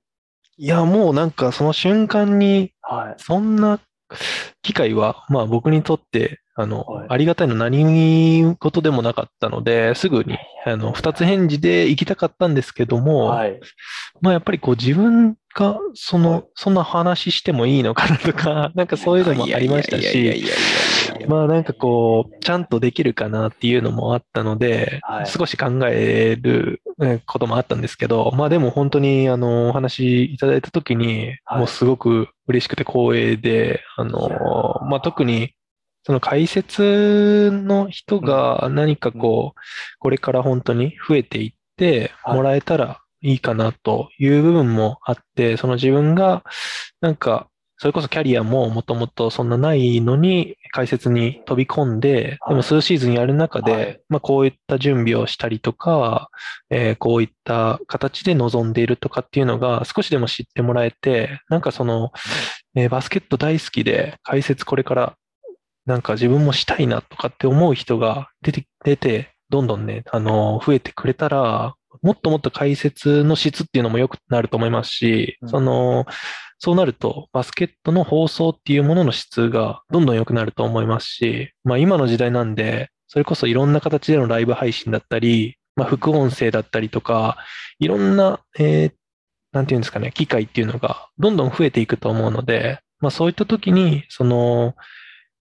C: いや、もうなんかその瞬間に、はい。そんな機会は、まあ僕にとって、あの、はい、ありがたいの何事でもなかったので、すぐに、あの、二つ返事で行きたかったんですけども、はい、まあやっぱりこう自分が、その、はい、そんな話してもいいのかなとか、なんかそういうのもありましたし、まあなんかこう、ちゃんとできるかなっていうのもあったので、少し考えることもあったんですけど、まあでも本当にあの、お話いただいたときに、もうすごく嬉しくて光栄で、あの、まあ特にその解説の人が何かこう、これから本当に増えていってもらえたらいいかなという部分もあって、その自分がなんか、それこそキャリアももともとそんなないのに解説に飛び込んで、でも数シーズンやる中で、まあこういった準備をしたりとか、えこういった形で臨んでいるとかっていうのが少しでも知ってもらえて、なんかその、えバスケット大好きで解説これからなんか自分もしたいなとかって思う人が出て、出て、どんどんね、あの、増えてくれたら、もっともっと解説の質っていうのも良くなると思いますし、うん、その、そうなると、バスケットの放送っていうものの質がどんどん良くなると思いますし、まあ今の時代なんで、それこそいろんな形でのライブ配信だったり、まあ副音声だったりとか、いろんな、えー、なんていうんですかね、機会っていうのがどんどん増えていくと思うので、まあそういった時に、その、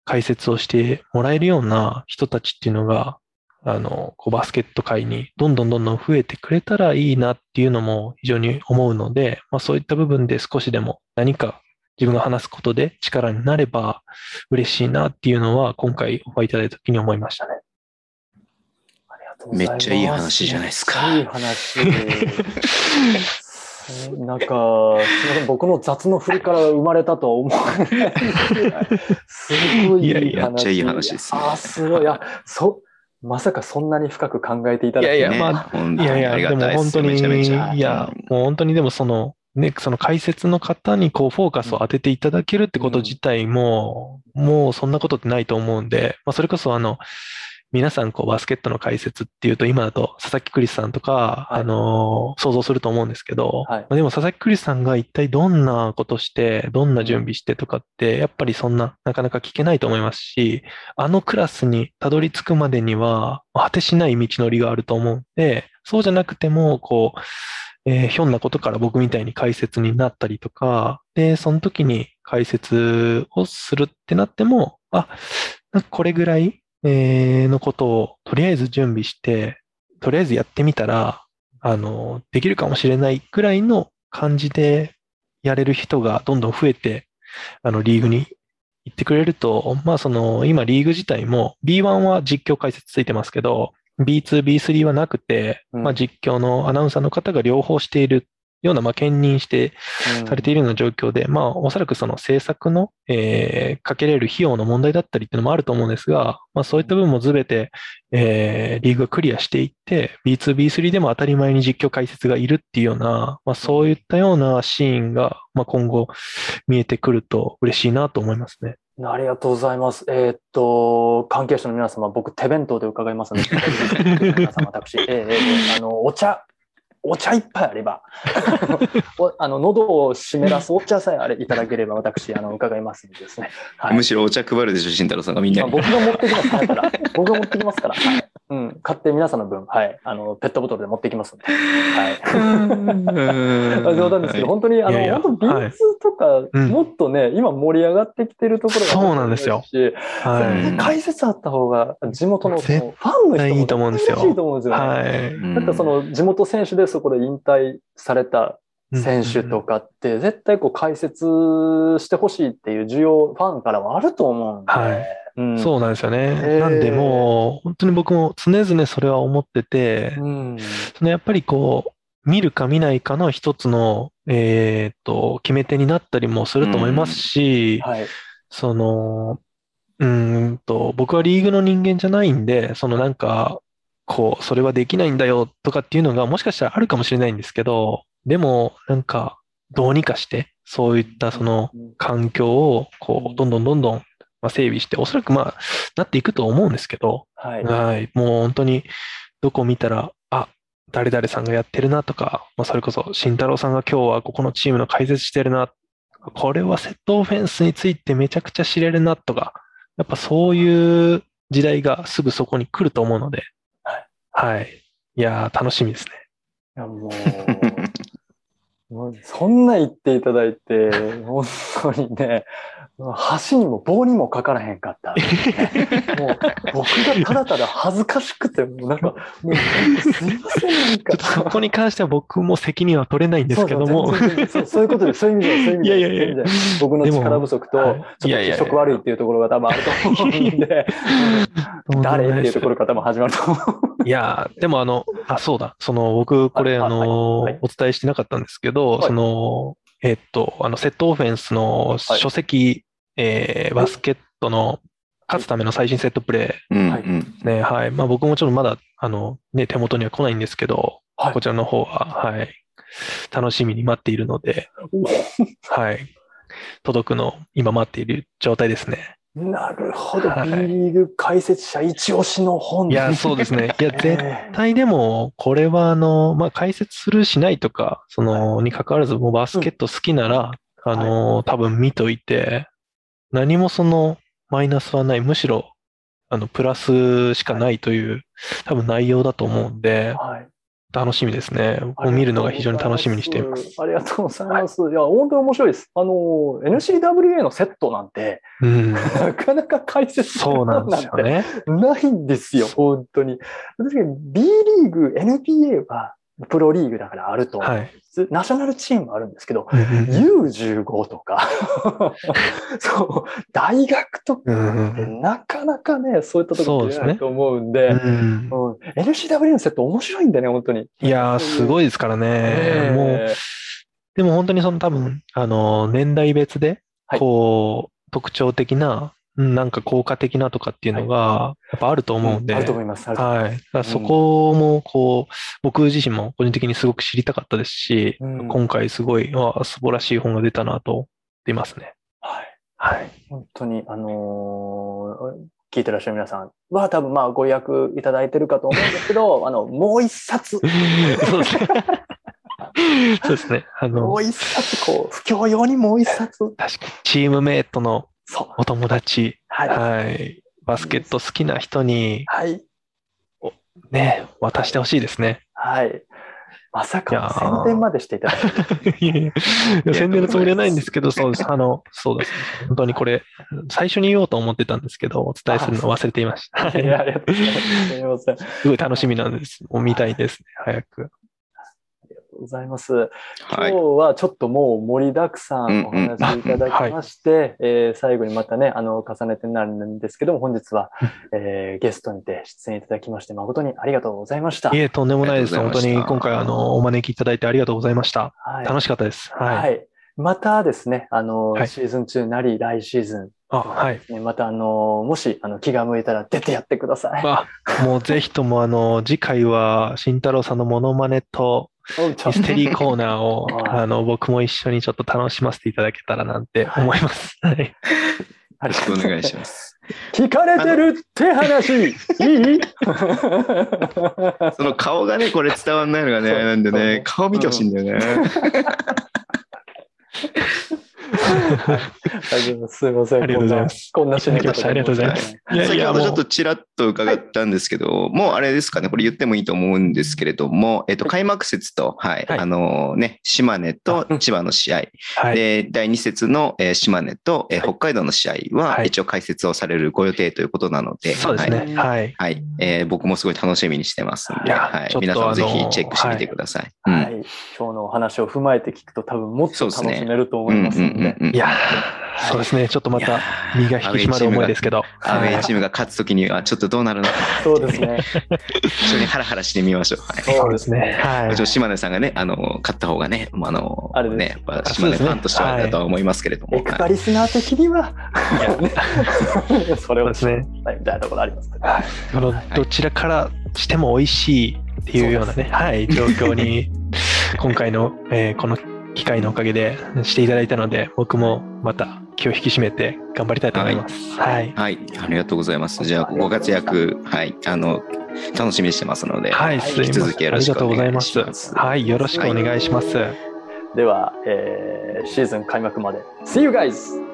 C: 解説をしてもらえるような人たちっていうのが、あの、こうバスケット界にどんどんどんどん増えてくれたらいいなっていうのも非常に思うので、まあそういった部分で少しでも何か自分が話すことで力になれば嬉しいなっていうのは今回お会いいただいた時に思いましたね。
A: めっちゃいい話じゃないですか。
B: いい話。なんか、すみません、僕の雑の振りから生まれたとは思わない。すごいいい話。いやいや、
A: めっちゃいい話です、
B: ね。あ、すごい。いや、そ、まさかそんなに深く考えていただいて、
C: ね。いやいや、まあ、いやいや、でも本当に、いや、もう本当にでもその、ね、その解説の方にこうフォーカスを当てていただけるってこと自体も、うん、もうそんなことってないと思うんで、まあそれこそあの、皆さんこうバスケットの解説っていうと今だと佐々木クリスさんとか、はい、あのー、想像すると思うんですけど、はい、でも佐々木クリスさんが一体どんなことして、どんな準備してとかって、やっぱりそんななかなか聞けないと思いますし、あのクラスにたどり着くまでには果てしない道のりがあると思うんで、そうじゃなくても、こう、えー、ひょんなことから僕みたいに解説になったりとか、で、その時に解説をするってなっても、あ、これぐらい、えー、のことをとりあえず準備して、とりあえずやってみたら、あの、できるかもしれないぐらいの感じでやれる人がどんどん増えて、あの、リーグに行ってくれると、まあその、今リーグ自体も B1 は実況解説ついてますけど、B2、B3 はなくて、うん、まあ、実況のアナウンサーの方が両方しているような、まあ、兼任してされているような状況で、うん、まあ、おそらくその制作の、えー、かけれる費用の問題だったりっていうのもあると思うんですが、まあ、そういった部分もすべて、えー、リーグがクリアしていって、B2、B3 でも当たり前に実況解説がいるっていうような、まあ、そういったようなシーンが、まあ、今後見えてくると嬉しいなと思いますね。
B: ありがとうございます。えー、っと、関係者の皆様、僕、手弁当で伺いますので、皆様、私、えー、えー、あの、お茶、お茶いっぱいあれば、あの、喉を湿らすお茶さえあれいただければ、私、あの、伺いますんでですね。
A: はい、むしろお茶配るでしょ、慎太郎さんがみんな
B: 僕が持ってきますから、僕が持ってきますから、はい、うん、買って皆さんの分、はい、あの、ペットボトルで持ってきますんで。はい。冗談ですけど、本当に、あの、いやいや本当、B2 とか、もっとね、今盛り上がってきてるところが
C: そうなんですよ。
B: はい。解説あった方が、地元のファンの人も
C: いいと思うんですよ。
B: いいと思うんですよ、ね。はい。だってその、地元選手でそこで引退された選手とかって絶対こう解説してほしいっていう需要、ファンからはあると思うんで。
C: はい。うん、そうなんですよね。なんでもう、本当に僕も常々それは思ってて、うん、そのやっぱりこう、見るか見ないかの一つの、えっ、と、決め手になったりもすると思いますし、うんはい、その、うんと、僕はリーグの人間じゃないんで、そのなんか、こう、それはできないんだよとかっていうのがもしかしたらあるかもしれないんですけど、でも、なんか、どうにかして、そういったその環境を、こう、どんどんどんどん、ま整備して、おそらくまあ、なっていくと思うんですけど、はい。はい。もう本当に、どこ見たら、あ、誰々さんがやってるなとか、まあ、それこそ、慎太郎さんが今日はここのチームの解説してるな、これはセットオフェンスについてめちゃくちゃ知れるなとか、やっぱそういう時代がすぐそこに来ると思うので、はい。いや楽しみですね。
B: いや、もうそんな言っていただいて、本当にね、橋にも棒にもかからへんかった。もう僕がただただ恥ずかしくて、もうなんか、もうすいません、なんか。
C: そこに関しては僕も責任は取れないんですけども。
B: そうそういうことで、そういう意味で、そういう意味で。いやいやいや僕の力不足と、ちょっと気色悪いっていうところが多分あると思うんで、誰？っていうところから多分始まると思
C: う。いや、でもあの、あ、そうだ。その、僕、これ、あの、お伝えしてなかったんですけど、その、えっと、あの、セットオフェンスの書籍えー、バスケットの勝つための最新セットプレー。はい。ね、はい。まあ僕もちょっとまだ、あの、ね、手元には来ないんですけど、はい、こちらの方は、はい。楽しみに待っているので、はい。届くの今待っている状態ですね。
B: なるほど。はい、B リーグ解説者一押しの本、
C: いや、そうですね。いや、絶対でも、これはあの、まあ、解説するしないとか、その、に関わらず、もうバスケット好きなら、うん、あの、はい、多分見といて、何もそのマイナスはない。むしろ、あの、プラスしかないという、多分内容だと思うんで、はい、楽しみですね。もう見るのが非常に楽しみにしています。
B: ありがとうございます。いや、本当に面白いです。あの、NCWA のセットなんて、うん、なかなか解説
C: そうなんですよね。
B: ないんですよ、本当に。確かに B リーグ、NPA は、プロリーグだからあると思う。んです。はい、ナショナルチームあるんですけど、U15 とか。そう、大学とか、なかなかね、そういったところ出ないと思うんで、うん、LCW のセット面白いんだね、本当に。
C: いやー、すごいですからね。もう、でも本当にその多分、あの、年代別で、こう、はい、特徴的ななんか効果的なとかっていうのが、やっぱあると思うんで。
B: あると思います。
C: はい。そこも、こう、僕自身も個人的にすごく知りたかったですし、今回すごい、あ素晴らしい本が出たなと思っていますね。
B: はい。はい。本当に、あの聞いてらっしゃる皆さんは多分まあご予約いただいてるかと思うんですけど、あの、もう一冊。
C: そうですね。そうですね。
B: あの、もう一冊、こう、不況用にもう一冊。
C: 確かに。チームメイトのお友達。はい、はい。バスケット好きな人に、はい。ね、渡してほしいですね。
B: はい。まさか宣伝までしていただ
C: いて。宣伝のつもりはないんですけど、そうです。あの、そうです、ね。本当にこれ、最初に言おうと思ってたんですけど、お伝えするの忘れていました。いや、ありがとうございます。すごい楽しみなんです。もう見たいですね、早く。
B: ございます。今日はちょっともう盛りだくさんお話いただきまして、はいえー、最後にまたね、あの、重ねてなるんですけども、本日は、えー、ゲストにて出演いただきまして、誠にありがとうございました。
C: いえ、とんでもないです。本当に今回、あの、お招きいただいてありがとうございました。はい、楽しかったです。はい。はい、
B: またですね、あの、はい、シーズン2なり、来シーズン、
C: あ、はい。
B: また、あの、もし、あの、気が向いたら出てやってください。あ、
C: もうぜひとも、あの、次回は、慎太郎さんのモノマネと、ミステリーコーナーを、あの、僕も一緒にちょっと楽しませていただけたらなんて思います。はい。よ
A: ろしくお願いします。
B: 聞かれてるって話いい？
A: その顔がね、これ伝わんないのがね、なんでね、顔見てほしいんだよね。
B: 大丈夫す。すみません。
C: ありがとうございます。
B: こんなしに
C: 来ました。ありがとうございます。
A: 先ほどちょっとちらっと伺ったんですけど、もうあれですかね、これ言ってもいいと思うんですけれども、えっと、開幕節と、はい、あのね、島根と千葉の試合、で、第2節の島根と北海道の試合は、一応解説をされるご予定ということなので、
C: そうですね。はい。
A: はい。え僕もすごい楽しみにしてますんで、はい。皆さんぜひチェックしてみてください。
B: はい。今日のお話を踏まえて聞くと多分もっと楽しめると思いますので。
C: いやそうですね。ちょっとまた身が引き締まる思いですけど。
A: アウェイチームが勝つときにはちょっとどうなるのか。
B: そうですね。
A: 一緒にハラハラしてみましょう。
C: はい、そうですね。
A: はい。島根さんがね、あの、勝った方がね、あの、あれね、やっぱ島根ファンとしてはだとは思いますけれども。
B: エクパリスナー的には、それをですね、みたいなところあります。
C: あの、どちらからしても美味しいっていうようなね、はい、状況に、今回の、えー、この機会のおかげでしていただいたので、僕もまた気を引き締めて頑張りたいと思います。
A: はい。はい。ありがとうございます。じゃあ、ご活躍、はい。あの、楽しみにしてますので、
C: はい。引き続きよろしくお願いします。はい。よろしくお願いします。
B: では、えー、シーズン開幕まで。See you guys!